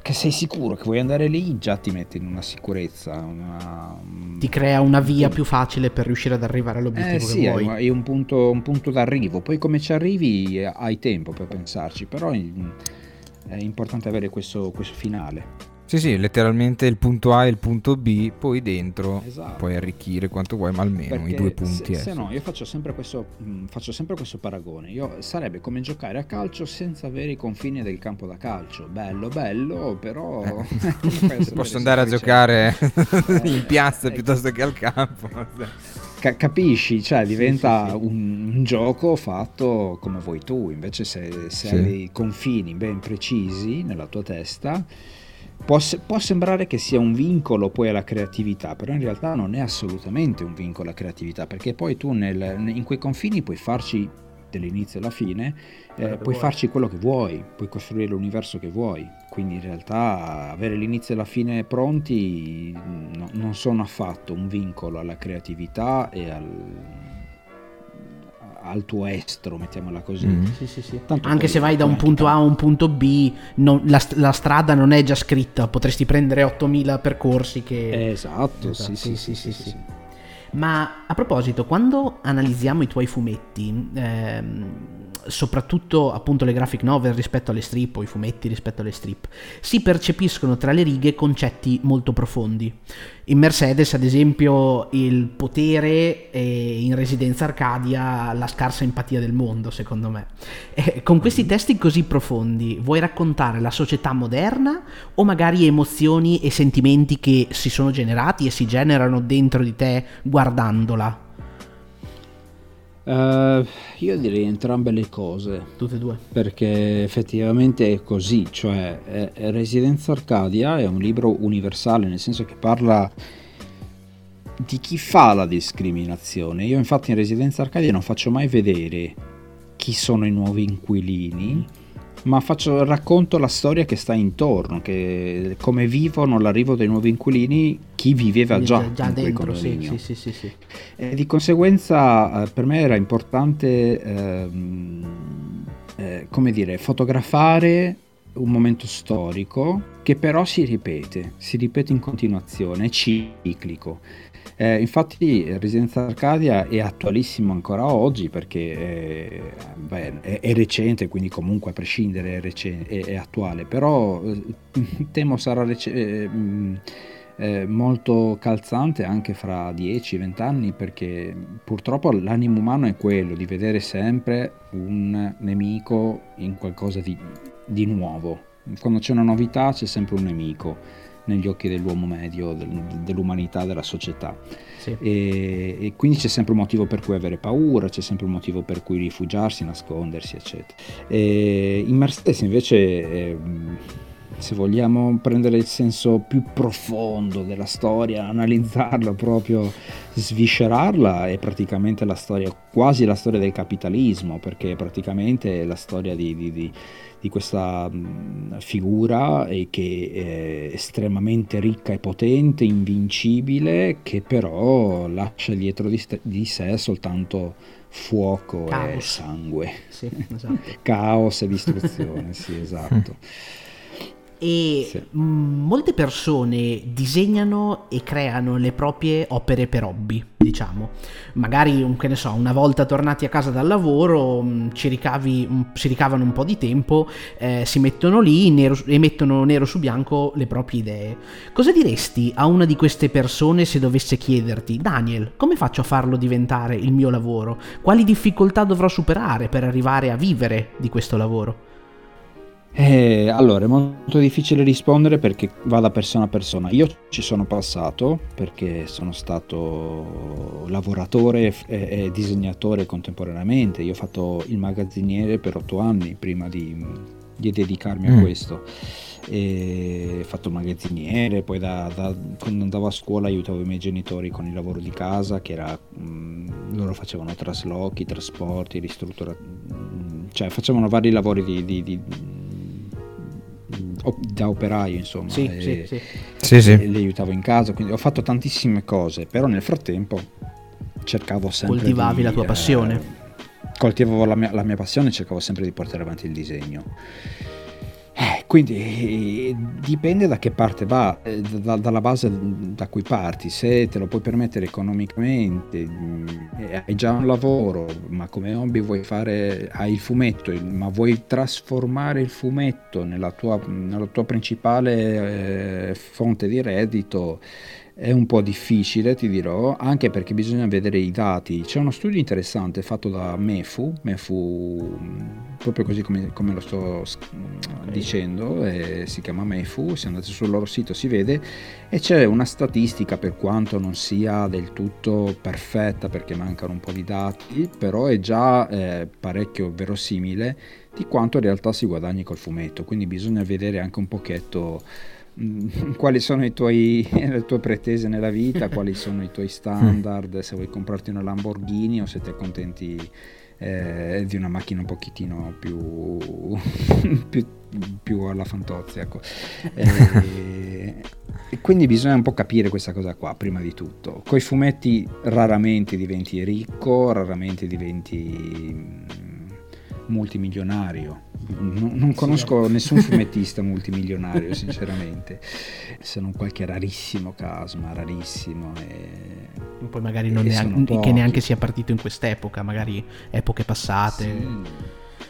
che sei sicuro che vuoi andare lì, già ti metti in una sicurezza. Una... Ti crea una via più facile per riuscire ad arrivare all'obiettivo eh, che sì, vuoi. È un punto, un punto d'arrivo. Poi come ci arrivi eh, hai tempo per pensarci, però è importante avere questo, questo finale. Sì, sì, letteralmente il punto A e il punto B, poi dentro esatto. puoi arricchire quanto vuoi, ma almeno Perché i due punti. Se, se no, io faccio sempre, questo, mh, mm, faccio sempre questo paragone. Io, sarebbe come giocare a calcio senza avere i confini del campo da calcio. Bello, bello, però... Eh. Posso andare a giocare in piazza eh, piuttosto che al campo. Ca- capisci? Cioè diventa sì, sì, sì. Un, un, gioco fatto come vuoi tu. Invece se, se hai dei confini ben precisi nella tua testa Può, può, sembrare che sia un vincolo poi alla creatività, però in realtà non è assolutamente un vincolo alla creatività, perché poi tu nel, in quei confini puoi farci dall'inizio alla fine, eh, puoi farci quello che vuoi, puoi costruire l'universo che vuoi, quindi in realtà avere l'inizio e la fine pronti no, non sono affatto un vincolo alla creatività e al, al tuo estro, mettiamola così. Mm. Sì, sì, sì. Anche se vai da un punto A a un punto B, non, la, la, strada non è già scritta, potresti prendere 8000 percorsi che... Esatto, esatto sì, sì, sì, sì, Ma a proposito, quando analizziamo i tuoi fumetti, ehm, soprattutto appunto le graphic novel rispetto alle strip o i fumetti rispetto alle strip, si percepiscono tra le righe concetti molto profondi. In Mercedes, ad esempio, il potere e in Residenza Arcadia la scarsa empatia del mondo, secondo me. E con questi testi così profondi, vuoi raccontare la società moderna o magari emozioni e sentimenti che si sono generati e si generano dentro di te guardandola? Uh, io direi entrambe le cose. Tutte e due. Perché effettivamente è così, cioè eh, Residenza Arcadia è un libro universale, nel senso che parla di chi fa la discriminazione. Io infatti in Residenza Arcadia non faccio mai vedere chi sono i nuovi inquilini ma faccio, racconto la storia che sta intorno, che, come vivono l'arrivo dei nuovi inquilini, chi viveva già, già in dentro, sì, sì, sì, sì, E di conseguenza eh, per me era importante, ehm, eh, come dire, fotografare un momento storico che però si ripete, si ripete in continuazione, è ciclico. Eh, infatti Residenza Arcadia è attualissimo ancora oggi perché è, beh, è, è recente, quindi comunque a prescindere è, recente, è attuale, però eh, temo sarà rec- eh, mm, eh, molto calzante anche fra 10-20 anni perché purtroppo l'animo umano è quello di vedere sempre un nemico in qualcosa di, di nuovo. Quando c'è una novità c'è sempre un nemico negli occhi dell'uomo medio, del, dell'umanità, della società. Sì. E, e, quindi c'è sempre un motivo per cui avere paura, c'è sempre un motivo per cui rifugiarsi, nascondersi, eccetera. E in Mercedes invece... Eh, se vogliamo prendere il senso più profondo della storia, analizzarla proprio, sviscerarla, è praticamente la storia, quasi la storia del capitalismo, perché praticamente è la storia di, di, di, di questa mh, figura che è estremamente ricca e potente, invincibile, che però lascia dietro di, di sé soltanto fuoco Caos. e sangue. Sì, esatto. Caos e distruzione, sì, esatto. E sì. m- molte persone disegnano e creano le proprie opere per hobby, diciamo. Magari, che ne so, una volta tornati a casa dal lavoro, mh, ci ricavi, mh, si ricavano un po' di tempo, eh, si mettono lì nero, e mettono nero su bianco le proprie idee. Cosa diresti a una di queste persone se dovesse chiederti, Daniel, come faccio a farlo diventare il mio lavoro? Quali difficoltà dovrò superare per arrivare a vivere di questo lavoro? Eh, allora, è molto difficile rispondere perché va da persona a persona. Io ci sono passato perché sono stato lavoratore e, disegnatore contemporaneamente. Io ho fatto il magazziniere per otto anni prima di, di dedicarmi mm. a questo. E ho fatto il magazziniere, poi da, da, quando andavo a scuola aiutavo i miei genitori con il lavoro di casa, che era, mh, mm, loro facevano traslochi, trasporti, ristruttura, mh, mm, cioè facevano vari lavori di, di, di da operaio insomma sì, e, sì, sì. sì, sì. le aiutavo in casa quindi ho fatto tantissime cose però nel frattempo cercavo sempre coltivavi di, la tua eh, passione coltivavo la mia, la mia passione e cercavo sempre di portare avanti il disegno eh, quindi eh, dipende da che parte va, eh, da, dalla base da cui parti, se te lo puoi permettere economicamente, mm, hai già un lavoro, ma come hobby vuoi fare, hai il fumetto, ma vuoi trasformare il fumetto nella tua, nella tua principale eh, fonte di reddito, è un po' difficile, ti dirò, anche perché bisogna vedere i dati. C'è uno studio interessante fatto da MEFU, MEFU proprio così come, come lo sto dicendo, eh, si chiama MEFU, se andate sul loro sito si vede, e c'è una statistica per quanto non sia del tutto perfetta perché mancano un po' di dati, però è già eh, parecchio verosimile di quanto in realtà si guadagni col fumetto, quindi bisogna vedere anche un pochetto Mm, quali sono i tuoi, le tue pretese nella vita, quali sono i tuoi standard, se vuoi comprarti una Lamborghini o se ti accontenti eh, di una macchina un pochettino più, più, più alla fantozzi. Ecco. E, e quindi bisogna un po' capire questa cosa qua, prima di tutto. Con i fumetti raramente diventi ricco, raramente diventi mm, multimilionario non, non conosco sì. nessun fumettista multimilionario, sinceramente, se non qualche rarissimo caso, ma rarissimo. E... Poi magari non neanche, che neanche sia partito in quest'epoca, magari epoche passate. Sì,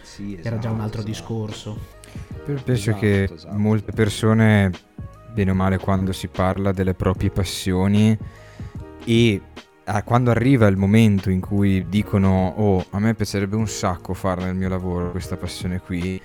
sì, esatto, era già un esatto, altro esatto. discorso. Penso esatto, che esatto. molte persone, bene o male, quando si parla delle proprie passioni e ah, quando arriva il momento in cui dicono oh a me piacerebbe un sacco fare nel mio lavoro questa passione qui,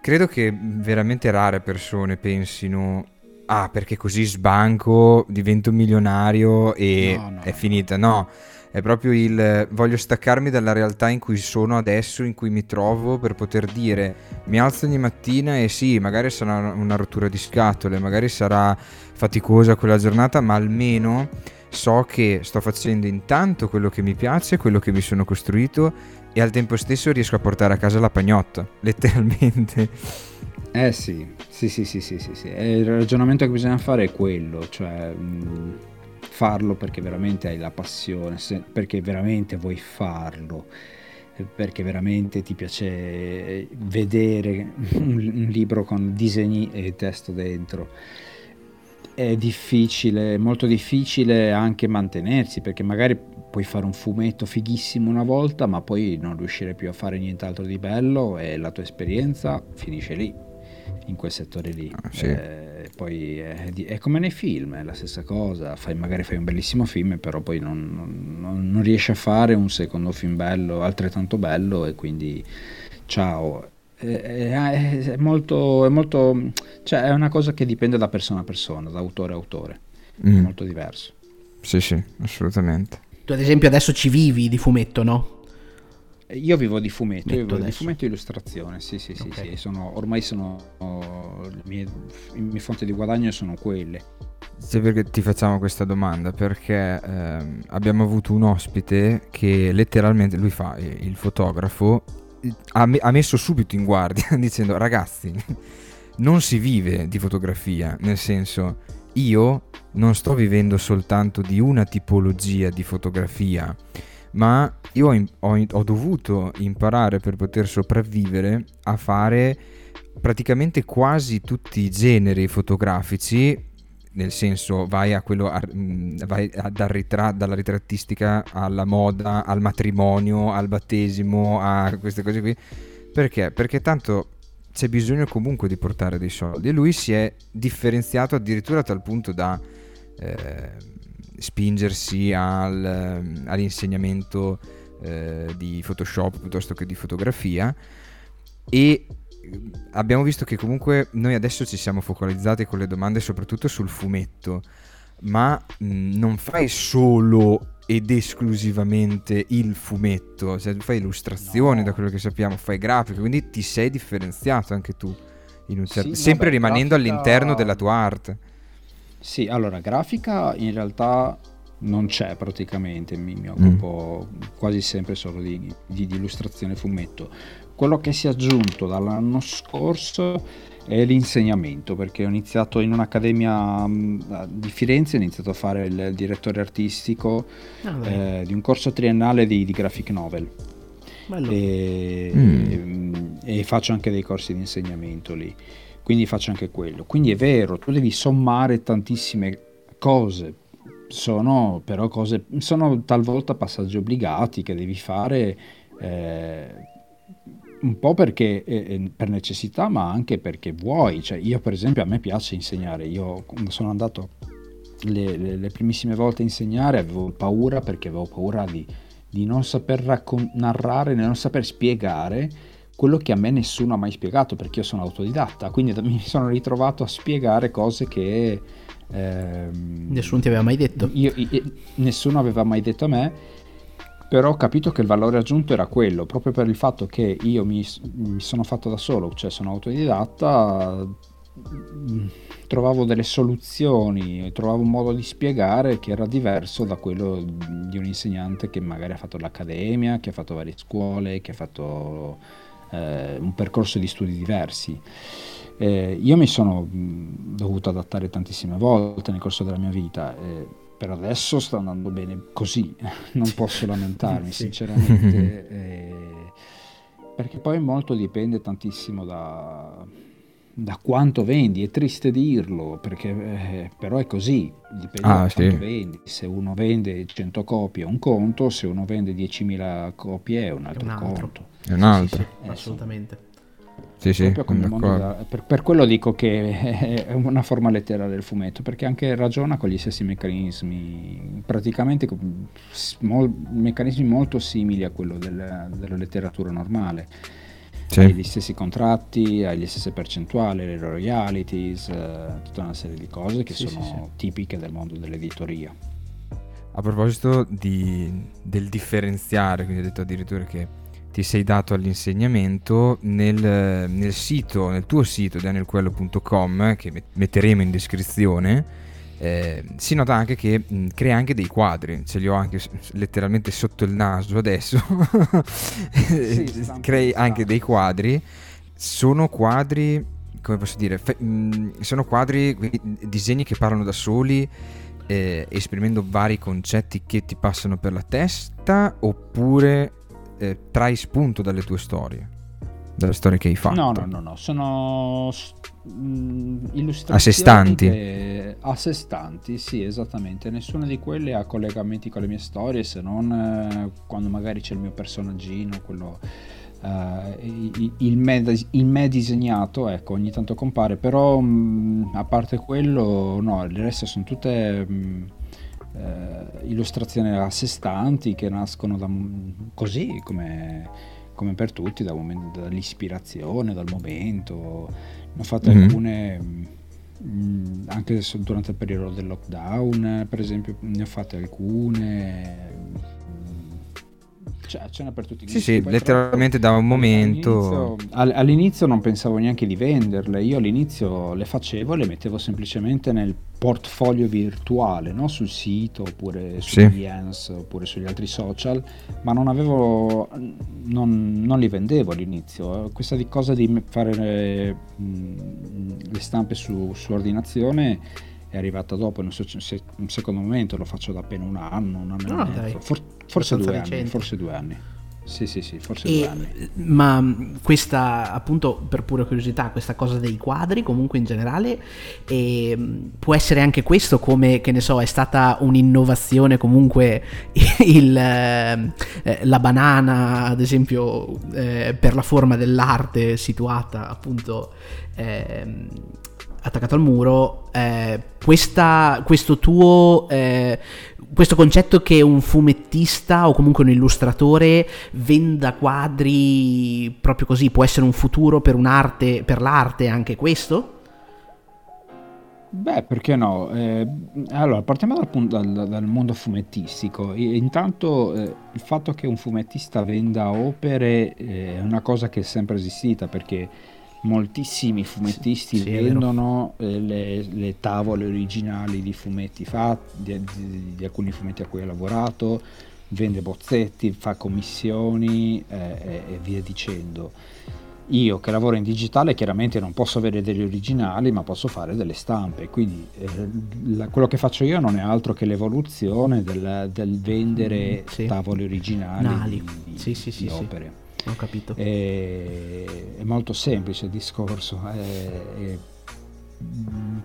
credo che veramente rare persone pensino ah perché così sbanco, divento milionario e no, no, è finita, no. È proprio il voglio staccarmi dalla realtà in cui sono adesso, in cui mi trovo, per poter dire mi alzo ogni mattina e sì, magari sarà una rottura di scatole, magari sarà faticosa quella giornata, ma almeno so che sto facendo intanto quello che mi piace, quello che mi sono costruito e al tempo stesso riesco a portare a casa la pagnotta, letteralmente. Eh sì, sì, sì, sì, sì, sì, sì. il ragionamento che bisogna fare è quello, cioè mh, farlo perché veramente hai la passione, se, perché veramente vuoi farlo perché veramente ti piace vedere un, un libro con disegni e testo dentro è difficile, molto difficile anche mantenersi perché magari puoi fare un fumetto fighissimo una volta ma poi non riuscire più a fare nient'altro di bello e la tua esperienza finisce lì, in quel settore lì. Ah, sì. eh, poi è, è, come nei film, è la stessa cosa, fai, magari fai un bellissimo film però poi non, non, non riesci a fare un secondo film bello, altrettanto bello e quindi ciao è, è, molto, è molto cioè è una cosa che dipende da persona a persona, da autore a autore, mm. è molto diverso. Sì, sì, assolutamente. Tu ad esempio adesso ci vivi di fumetto, no? Io vivo di fumetto, io vivo di fumetto e illustrazione, sì sì sì, okay. sì. Sono, ormai sono le, mie, le mie fonti di guadagno sono quelle. Sì, perché ti facciamo questa domanda? Perché ehm, abbiamo avuto un ospite che letteralmente, lui fa il fotografo, ha, ha messo subito in guardia dicendo ragazzi, non si vive di fotografia, nel senso io non sto vivendo soltanto di una tipologia di fotografia, ma io ho, ho, ho dovuto imparare per poter sopravvivere a fare praticamente quasi tutti i generi fotografici nel senso vai a quello vai dal ritrat, dalla ritrattistica alla moda al matrimonio al battesimo a queste cose qui. Perché? Perché tanto c'è bisogno comunque di portare dei soldi e lui si è differenziato addirittura a tal punto da eh, spingersi al, all'insegnamento eh, di Photoshop piuttosto che di fotografia. E abbiamo visto che comunque noi adesso ci siamo focalizzati con le domande soprattutto sul fumetto, ma mh, non fai solo ed esclusivamente il fumetto, cioè fai illustrazioni no. da quello che sappiamo, fai grafica, quindi ti sei differenziato anche tu, certo, sì, sempre vabbè, rimanendo grafica... all'interno della tua arte. Sì, allora grafica in realtà non c'è praticamente, mi, mi occupo mm. quasi sempre solo di, di, di illustrazione fumetto quello che si è aggiunto dall'anno scorso è l'insegnamento, perché ho iniziato in un'accademia mm, di Firenze, ho iniziato a fare il direttore artistico ah, eh, di un corso triennale di, di graphic novel. E, mm. e, e, faccio anche dei corsi di insegnamento lì, quindi faccio anche quello. Quindi è vero, tu devi sommare tantissime cose, sono però cose, sono talvolta passaggi obbligati che devi fare. Eh, un po' perché eh, per necessità, ma anche perché vuoi. Cioè, io, per esempio, a me piace insegnare. Io sono andato le, le, le primissime volte a insegnare avevo paura perché avevo paura di, di non saper raccon- narrare, di non saper spiegare quello che a me nessuno ha mai spiegato perché io sono autodidatta. Quindi mi sono ritrovato a spiegare cose che. Ehm, nessuno ti aveva mai detto. Io, io, nessuno aveva mai detto a me però ho capito che il valore aggiunto era quello, proprio per il fatto che io mi, mi sono fatto da solo, cioè sono autodidatta, mm, trovavo delle soluzioni, trovavo un modo di spiegare che era diverso da quello di un insegnante che magari ha fatto l'accademia, che ha fatto varie scuole, che ha fatto eh, un percorso di studi diversi. Eh, io mi sono mm, dovuto adattare tantissime volte nel corso della mia vita. Eh, per adesso sta andando bene così, non posso lamentarmi sì. sinceramente, eh, perché poi molto dipende tantissimo da, da, quanto vendi, è triste dirlo, perché, eh, però è così, dipende ah, da quanto sì. vendi, se uno vende 100 copie è un conto, se uno vende 10.000 copie è un altro, un altro. conto. È un altro. Sì, sì, assolutamente. Sì, sì, da, per, per, quello dico che è una forma letteraria del fumetto, perché anche ragiona con gli stessi meccanismi, praticamente mol, meccanismi molto simili a quello del, della letteratura normale. Sì. Hai gli stessi contratti, hai le stesse percentuali, le royalties, eh, tutta una serie di cose che sì, sono sì, tipiche del mondo dell'editoria. A proposito di, del differenziare, quindi hai detto addirittura che ti sei dato all'insegnamento nel, nel sito, nel tuo sito danielquello.com che metteremo in descrizione eh, si nota anche che mh, crea anche dei quadri, ce li ho anche letteralmente sotto il naso adesso, sì, crei anche dei quadri, sono quadri, come posso dire, fe- mh, sono quadri, disegni che parlano da soli, eh, esprimendo vari concetti che ti passano per la testa, oppure eh, trai spunto dalle tue storie, dalle storie che hai fatto. No, no, no, no. sono mh, mm, illustrazioni a sé stanti. Che... A sé stanti, sì, esattamente. Nessuna di quelle ha collegamenti con le mie storie, se non eh, quando magari c'è il mio personaggino, quello... Uh, il, me, il, me, disegnato ecco ogni tanto compare però mh, mm, a parte quello no il resto sono tutte mh, mm, eh, illustrazioni a sé stanti che nascono da, così come, come, per tutti, da momento, dall'ispirazione, dal momento. Ne ho fatte mm-hmm. alcune mh, mm, anche durante il periodo del lockdown, per esempio, ne ho fatte alcune. Cioè, ce n'è per tutti i Sì, sì, letteralmente da un momento... All'inizio, all'inizio, non pensavo neanche di venderle, io all'inizio le facevo e le mettevo semplicemente nel portfolio virtuale, no? sul sito oppure su sì. Behance oppure sugli altri social, ma non avevo, non, non li vendevo all'inizio. Questa di cosa di fare le, le stampe su, su ordinazione è arrivata dopo, se un secondo momento lo faccio da appena un anno, un anno no, e mezzo, For, forse due anni, forse due anni. Sì, sì, sì, forse e, due anni. Ma questa, appunto, per pura curiosità, questa cosa dei quadri, comunque in generale, eh, può essere anche questo come, che ne so, è stata un'innovazione comunque il, eh, la banana, ad esempio, eh, per la forma dell'arte situata appunto ehm, attaccato al muro, eh, questa, questo tuo eh, questo concetto che un fumettista o comunque un illustratore venda quadri proprio così può essere un futuro per un'arte, per l'arte anche questo? Beh, perché no? Eh, allora, partiamo dal, dal, dal, mondo fumettistico. Intanto eh, il fatto che un fumettista venda opere eh, è una cosa che è sempre esistita perché moltissimi fumettisti sì, vendono eh, le, le, tavole originali di fumetti fatti, di, di, di, alcuni fumetti a cui ha lavorato, vende bozzetti, fa commissioni eh, e, e, via dicendo. Io che lavoro in digitale chiaramente non posso avere degli originali ma posso fare delle stampe, quindi eh, la, quello che faccio io non è altro che l'evoluzione del, del vendere mm, sì. tavole originali di, sì, sì, di opere. Ho capito. È, è molto semplice il discorso. È, è,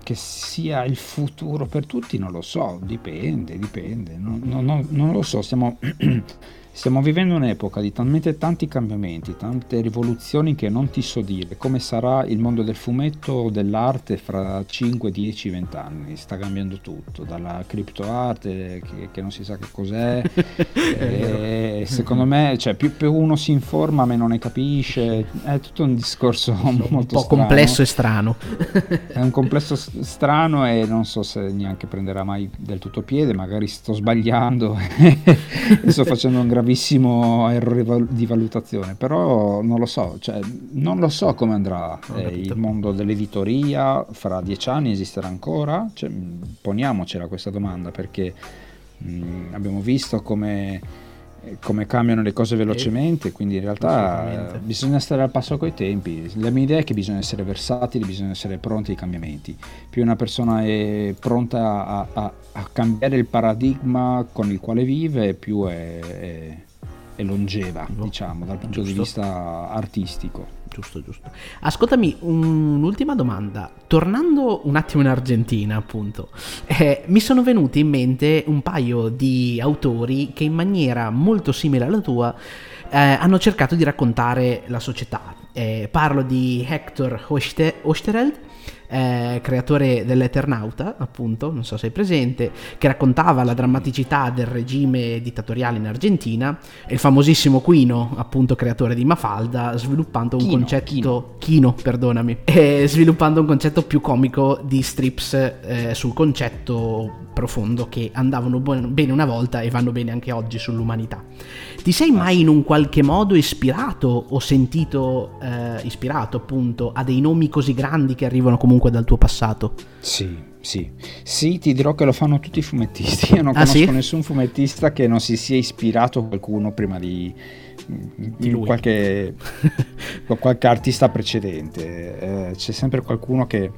che sia il futuro per tutti non lo so, dipende, dipende, non, non, non lo so, stiamo Stiamo vivendo un'epoca di talmente tanti cambiamenti, tante rivoluzioni che non ti so dire come sarà il mondo del fumetto o dell'arte fra 5, 10, 20 anni. Sta cambiando tutto, dalla criptoarte che, che non si sa che cos'è. e, secondo me, cioè, più, più, uno si informa, meno ne capisce. È tutto un discorso molto un po' strano. complesso e strano. è un complesso strano e non so se neanche prenderà mai del tutto piede. Magari sto sbagliando e sto facendo un grave gravissimo errore di valutazione, però non lo so, cioè, non lo so come andrà eh, il mondo dell'editoria, fra dieci anni esisterà ancora? Cioè, poniamocela questa domanda perché mh, abbiamo visto come, come, cambiano le cose velocemente, quindi in realtà bisogna stare al passo coi tempi. La mia idea è che bisogna essere versatili, bisogna essere pronti ai cambiamenti. Più una persona è pronta a, a a cambiare il paradigma con il quale vive, più è, è, è longeva, no. diciamo, dal punto giusto. di vista artistico. Giusto, giusto. Ascoltami, un'ultima domanda. Tornando un attimo in Argentina, appunto, eh, mi sono venuti in mente un paio di autori che in maniera molto simile alla tua eh, hanno cercato di raccontare la società. Eh, parlo di Hector Osterheld eh, creatore dell'Eternauta, appunto, non so se hai presente, che raccontava la drammaticità del regime dittatoriale in Argentina, e il famosissimo Quino, appunto, creatore di Mafalda, sviluppando un Kino, concetto Kino perdonami, eh, sviluppando un concetto più comico di strips eh, sul concetto profondo che andavano bene una volta e vanno bene anche oggi sull'umanità. Ti sei mai in un qualche modo ispirato o sentito eh, ispirato appunto a dei nomi così grandi che arrivano comunque dal tuo passato. Sì, sì. Sì, ti dirò che lo fanno tutti i fumettisti. Io non ah, conosco sì? nessun fumettista che non si sia ispirato a qualcuno prima di, di qualche, qualche, artista precedente. Eh, c'è sempre qualcuno che,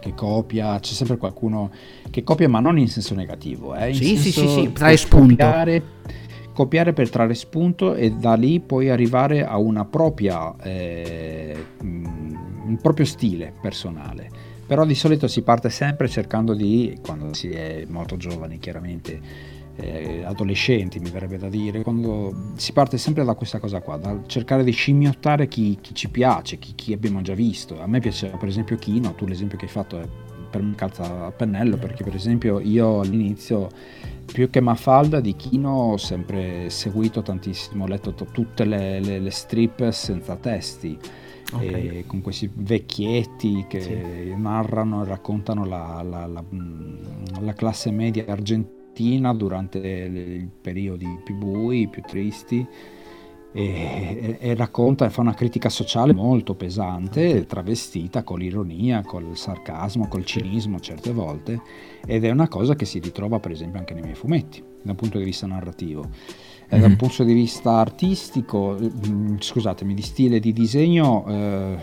che, copia, c'è sempre qualcuno che copia, ma non in senso negativo. Eh, in sì, senso sì, sì, sì, trae spunto. Copiare, copiare per trarre spunto e da lì poi arrivare a una propria eh, un proprio stile personale. Però di solito si parte sempre cercando di, quando si è molto giovani chiaramente, eh, adolescenti mi verrebbe da dire, quando si parte sempre da questa cosa qua, da cercare di scimmiottare chi, chi ci piace, chi, chi, abbiamo già visto. A me piaceva per esempio Kino, tu l'esempio che hai fatto è per me calza a pennello perché per esempio io all'inizio più che Mafalda di Kino ho sempre seguito tantissimo, ho letto t- tutte le, le, le strip senza testi okay. con questi vecchietti che sì. narrano e raccontano la, la, la, mm, la, classe media argentina mattina durante i periodi più bui, più tristi e, e, racconta e fa una critica sociale molto pesante, travestita con l'ironia, col sarcasmo, col cinismo certe volte ed è una cosa che si ritrova per esempio anche nei miei fumetti dal punto di vista narrativo. Mm-hmm. Dal punto di vista artistico, mm, scusatemi, di stile di disegno, eh,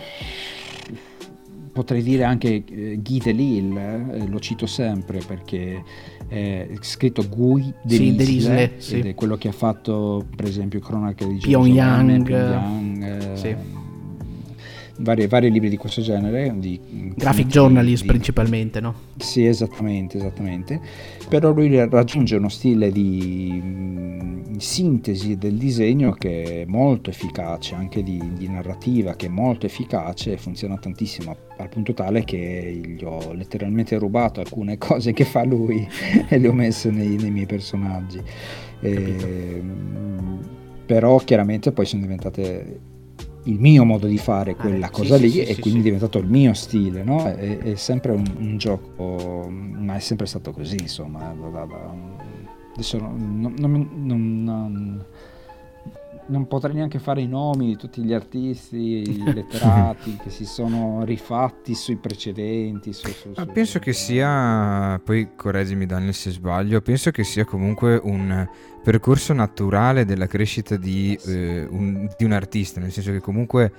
potrei dire anche eh, Guy Delisle, eh, lo cito sempre perché è scritto Guy Delisle, sì, sì. ed è quello che ha fatto per esempio Cronache di Pyongyang, Pyongyang eh, sì vari, vari libri di questo genere. Di, Graphic journalist di, principalmente, no? Sì, esattamente, esattamente. Però lui raggiunge uno stile di mh, mm, sintesi del disegno che è molto efficace, anche di, di narrativa che è molto efficace e funziona tantissimo al punto tale che gli ho letteralmente rubato alcune cose che fa lui e le ho messe nei, nei miei personaggi. E, ehm, però chiaramente poi sono diventate il mio modo di fare ah, quella ah, cosa sì, lì sì, e sì, quindi è diventato il mio stile, no? È, è sempre un, un, gioco, ma è sempre stato così, insomma. Adesso non, non, non, non potrei neanche fare i nomi di tutti gli artisti letterati che si sono rifatti sui precedenti. Su, su, su, penso che sia, poi correggimi Daniel se sbaglio, penso che sia comunque un percorso naturale della crescita di, eh, un, di un artista, nel senso che comunque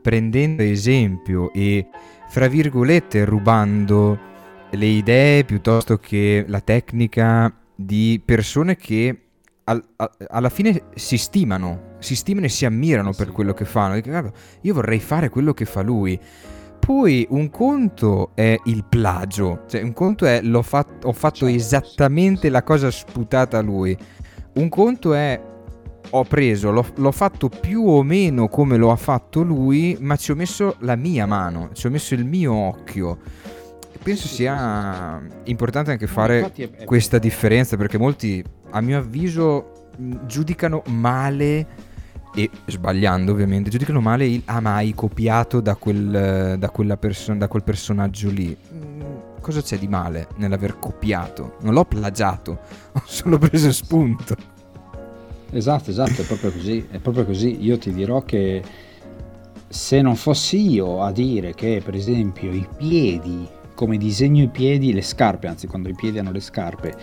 prendendo esempio e fra virgolette rubando le idee piuttosto che la tecnica di persone che alla fine si stimano, si stimano e si ammirano per quello che fanno. Io vorrei fare quello che fa lui. Poi un conto è il plagio, cioè un conto è l'ho fatto, ho fatto certo, esattamente la cosa sputata a lui. Un conto è ho preso, l'ho, l'ho, fatto più o meno come lo ha fatto lui, ma ci ho messo la mia mano, ci ho messo il mio occhio penso sia importante anche fare questa differenza perché molti, a mio avviso, giudicano male e sbagliando ovviamente, giudicano male il ah ma hai copiato da quel, da perso- da quel personaggio lì. Cosa c'è di male nell'aver copiato? Non l'ho plagiato, ho solo preso spunto. Esatto, esatto, è proprio così, è proprio così. Io ti dirò che se non fossi io a dire che per esempio i piedi come disegno i piedi, le scarpe, anzi quando i piedi hanno le scarpe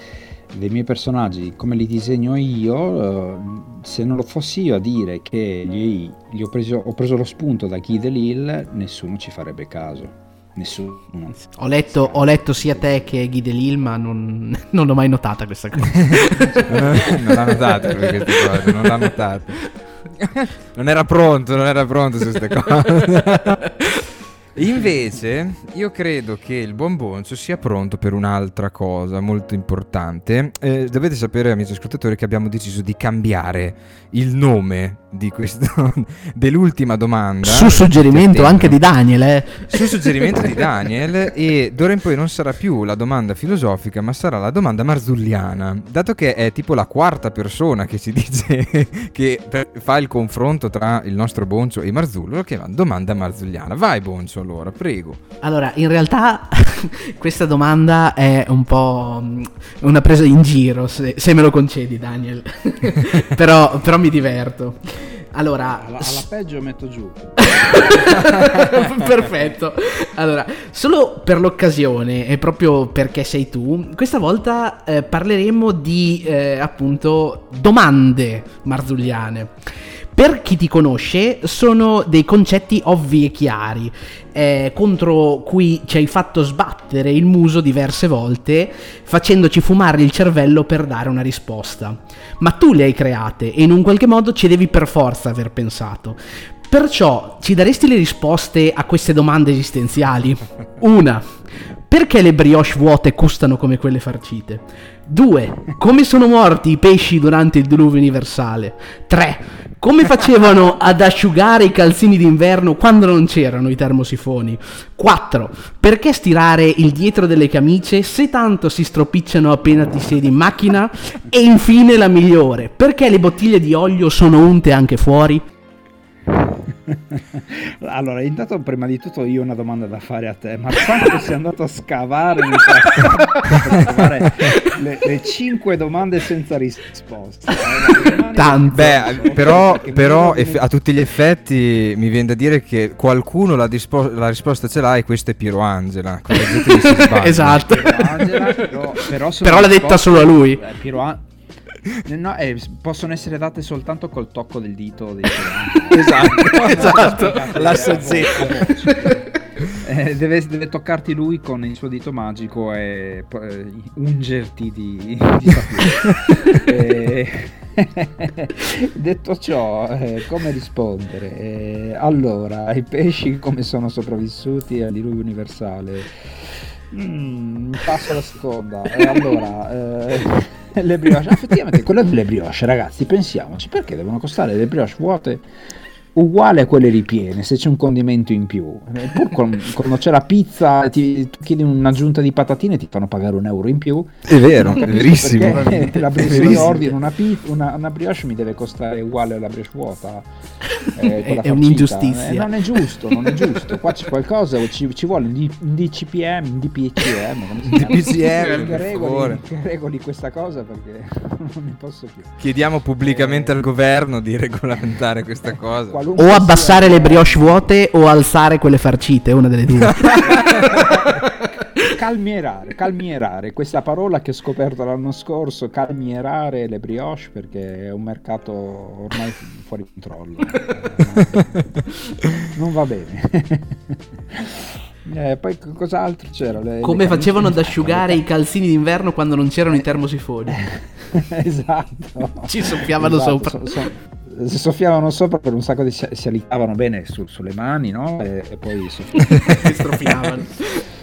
dei miei personaggi, come li disegno io, eh, se non lo fossi io a dire che gli, gli ho, preso, ho, preso, lo spunto da Guy Delisle, nessuno ci farebbe caso. Nessuno. Ho letto, ho letto sia te che Guy Delisle, ma non, non l'ho mai notata questa cosa. non l'ha notata queste cose, non l'ha notata. Non era pronto, non era pronto su queste cose. Invece, io credo che il buon Boncio sia pronto per un'altra cosa molto importante. Eh, dovete sapere, amici ascoltatori, che abbiamo deciso di cambiare il nome di questo, dell'ultima domanda. Su suggerimento anche di Daniel, eh. Su suggerimento di Daniel, e d'ora in poi non sarà più la domanda filosofica, ma sarà la domanda marzulliana. Dato che è tipo la quarta persona che ci dice che fa il confronto tra il nostro Boncio e Marzullo, lo chiama domanda marzulliana. Vai, Boncio allora, prego. Allora, in realtà questa domanda è un po' mm, una presa in giro, se, se me lo concedi Daniel, però, però mi diverto. Allora, alla, alla peggio metto giù. Perfetto. Allora, solo per l'occasione e proprio perché sei tu, questa volta eh, parleremo di eh, appunto domande marzulliane per chi ti conosce sono dei concetti ovvi e chiari, eh, contro cui ci hai fatto sbattere il muso diverse volte, facendoci fumare il cervello per dare una risposta. Ma tu le hai create e in un qualche modo ci devi per forza aver pensato. Perciò ci daresti le risposte a queste domande esistenziali? Una, perché le brioche vuote costano come quelle farcite? 2. Come sono morti i pesci durante il diluvio universale? 3. Come facevano ad asciugare i calzini d'inverno quando non c'erano i termosifoni? 4. Perché stirare il dietro delle camicie se tanto si stropicciano appena ti siedi in macchina? E infine la migliore, perché le bottiglie di olio sono unte anche fuori? allora, intanto prima di tutto io ho una domanda da fare a te, ma quanto sei andato a scavare per trovare le, le cinque domande senza risposta. Tanto. Beh, però, però eff- a tutti gli effetti mi viene da dire che qualcuno la, dispo- la risposta ce l'ha e questo è Piero Angela. Esatto. Angela, però, però, Però l'ha detta solo a lui. Eh, Piero An- No, eh, possono essere date soltanto col tocco del dito dei Piero Angela. Esatto. L'asso Eh, deve, deve toccarti lui con il suo dito magico e eh, ungerti di, di sapore. Eh, detto ciò, eh, come rispondere? Eh, allora, i pesci come sono sopravvissuti al diluvio universale? Mm, passo alla seconda. E allora, eh, le brioche. Effettivamente, quelle delle brioche, ragazzi, pensiamoci perché devono costare le brioche vuote uguale a quelle ripiene se c'è un condimento in più. Pur con- quando c'è la pizza, ti, tu chiedi un'aggiunta di patatine ti fanno pagare un euro in più. È vero, è verissimo. perché La brioche ordino una, una, una brioche mi deve costare uguale alla brioche vuota. eh, È- è un'ingiustizia. Eh, non è giusto, non è giusto. Qua c'è qualcosa, ci, ci vuole un, DCPM, un DPCM. DPCM, che, regoli, che regoli questa cosa perché non ne posso più. Chiediamo pubblicamente Eh. al governo di regolamentare questa cosa. Qualunque O abbassare le brioche vuote o alzare quelle farcite, una delle due. calmierare, calmierare, questa parola che ho scoperto l'anno scorso, calmierare le brioche perché è un mercato ormai fuori controllo. non va bene. Eh, poi cos'altro c'era? Le- le Come camicie- facevano ad asciugare i calzini d'inverno quando non c'erano i termosifoni. esatto. Ci soffiavano sopra. so- so- si soffiavano sopra per un sacco di si, alitavano bene su- sulle mani, no? E, e poi. Si strofinavano.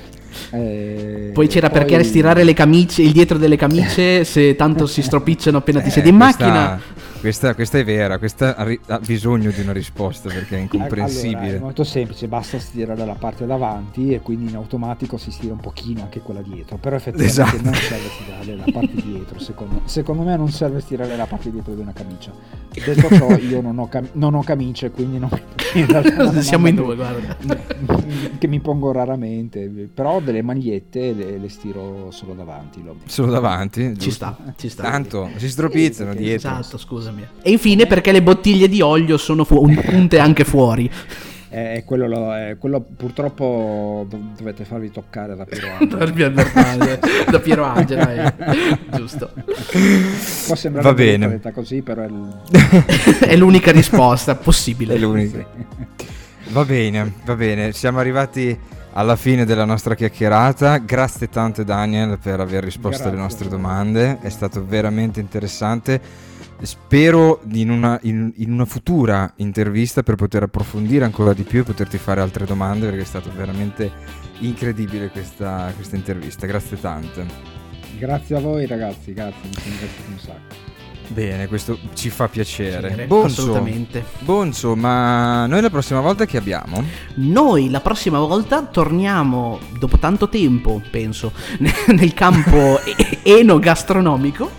Eh, Poi c'era poi- perché stirare le camicie, il dietro delle camicie, se tanto si stropicciano appena ti Eh, siedi in questa- macchina. Questa, questa è vera, questa ha, bisogno di una risposta perché è Allora, incomprensibile. è molto semplice, basta stirare la parte davanti e quindi in automatico si stira un pochino anche quella dietro, però effettivamente Esatto. non serve stirare la parte dietro, secondo, secondo me non serve stirare la parte dietro di una camicia. Detto ciò, io non ho, cam- non ho camicie, quindi non, in realtà Siamo in che- due, guarda. che mi pongo raramente, però delle magliette le, le stiro solo davanti. Solo davanti. Ci giusto? sta, ci sta. Tanto si stropizzano Sì, dietro. Esatto, scusami. E infine perché le bottiglie di olio sono fu- punte anche fuori. Eh, quello, lo- eh, quello purtroppo dov- dovete farvi toccare da Piero via verbale, da Piero Angela, eh. giusto. Può sembrare Va bene. così, però è il... È l'unica risposta possibile. È l'unica. Va bene, va bene. Siamo arrivati alla fine della nostra chiacchierata. Grazie tante Daniel per aver risposto alle Grazie. nostre domande. È stato veramente interessante. Spero in una, in- in una futura intervista per poter approfondire ancora di più e poterti fare altre domande perché è stato veramente incredibile questa, questa intervista. Grazie tante. Grazie a voi ragazzi, grazie, mi sono divertito un sacco. Bene, questo ci fa piacere. Piacere, Bonzo, assolutamente. Bonzo, ma noi la prossima volta che abbiamo? Noi la prossima volta torniamo dopo tanto tempo, penso, nel campo enogastronomico.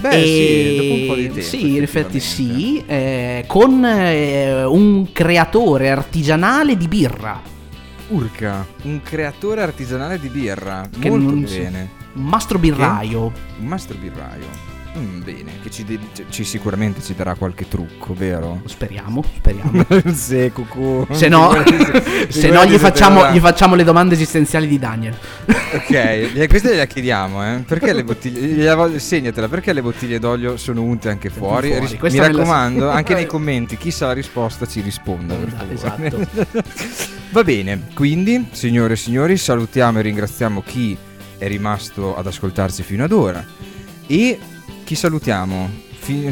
Beh, E- sì, dopo un po' di tempo. Sì, in effetti sì, eh, con eh, un creatore artigianale di birra, Urca, un creatore artigianale di birra. Che Molto non bene. un mastro birraio. Un master birraio. Mm, bene, che ci, ci- sicuramente ci darà qualche trucco, vero? Speriamo, speriamo. sì, cucù. Se no, se no gli, facciamo, gli facciamo le domande esistenziali di Daniel. Ok, eh, queste gliela chiediamo, eh. Perché le bottiglie... voglio- Segnatela, perché le bottiglie d'olio sono unte anche fuori? fuori, Ris- questa Mi me la- raccomando, anche nei commenti, chi sa la risposta ci risponda, favore. Esatto. Va bene, quindi, signore e signori, salutiamo e ringraziamo chi è rimasto ad ascoltarci fino ad ora. E chi salutiamo?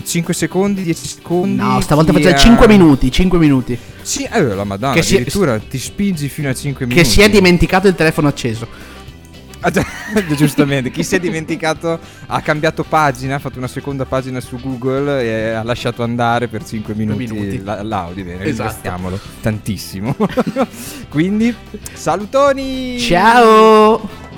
5 secondi, 10 secondi? No, stavolta facciamo ha- 5 minuti, 5 minuti. Sì, eh, la madonna, Che si addirittura ti spingi fino a 5 minuti. Che si è dimenticato il telefono acceso. Ah, già, giustamente, chi si è dimenticato ha cambiato pagina, ha fatto una seconda pagina su Google e ha lasciato andare per 5 minuti, minuti. la- l'audio, bene, Esatto. tantissimo. Quindi, salutoni! Ciao!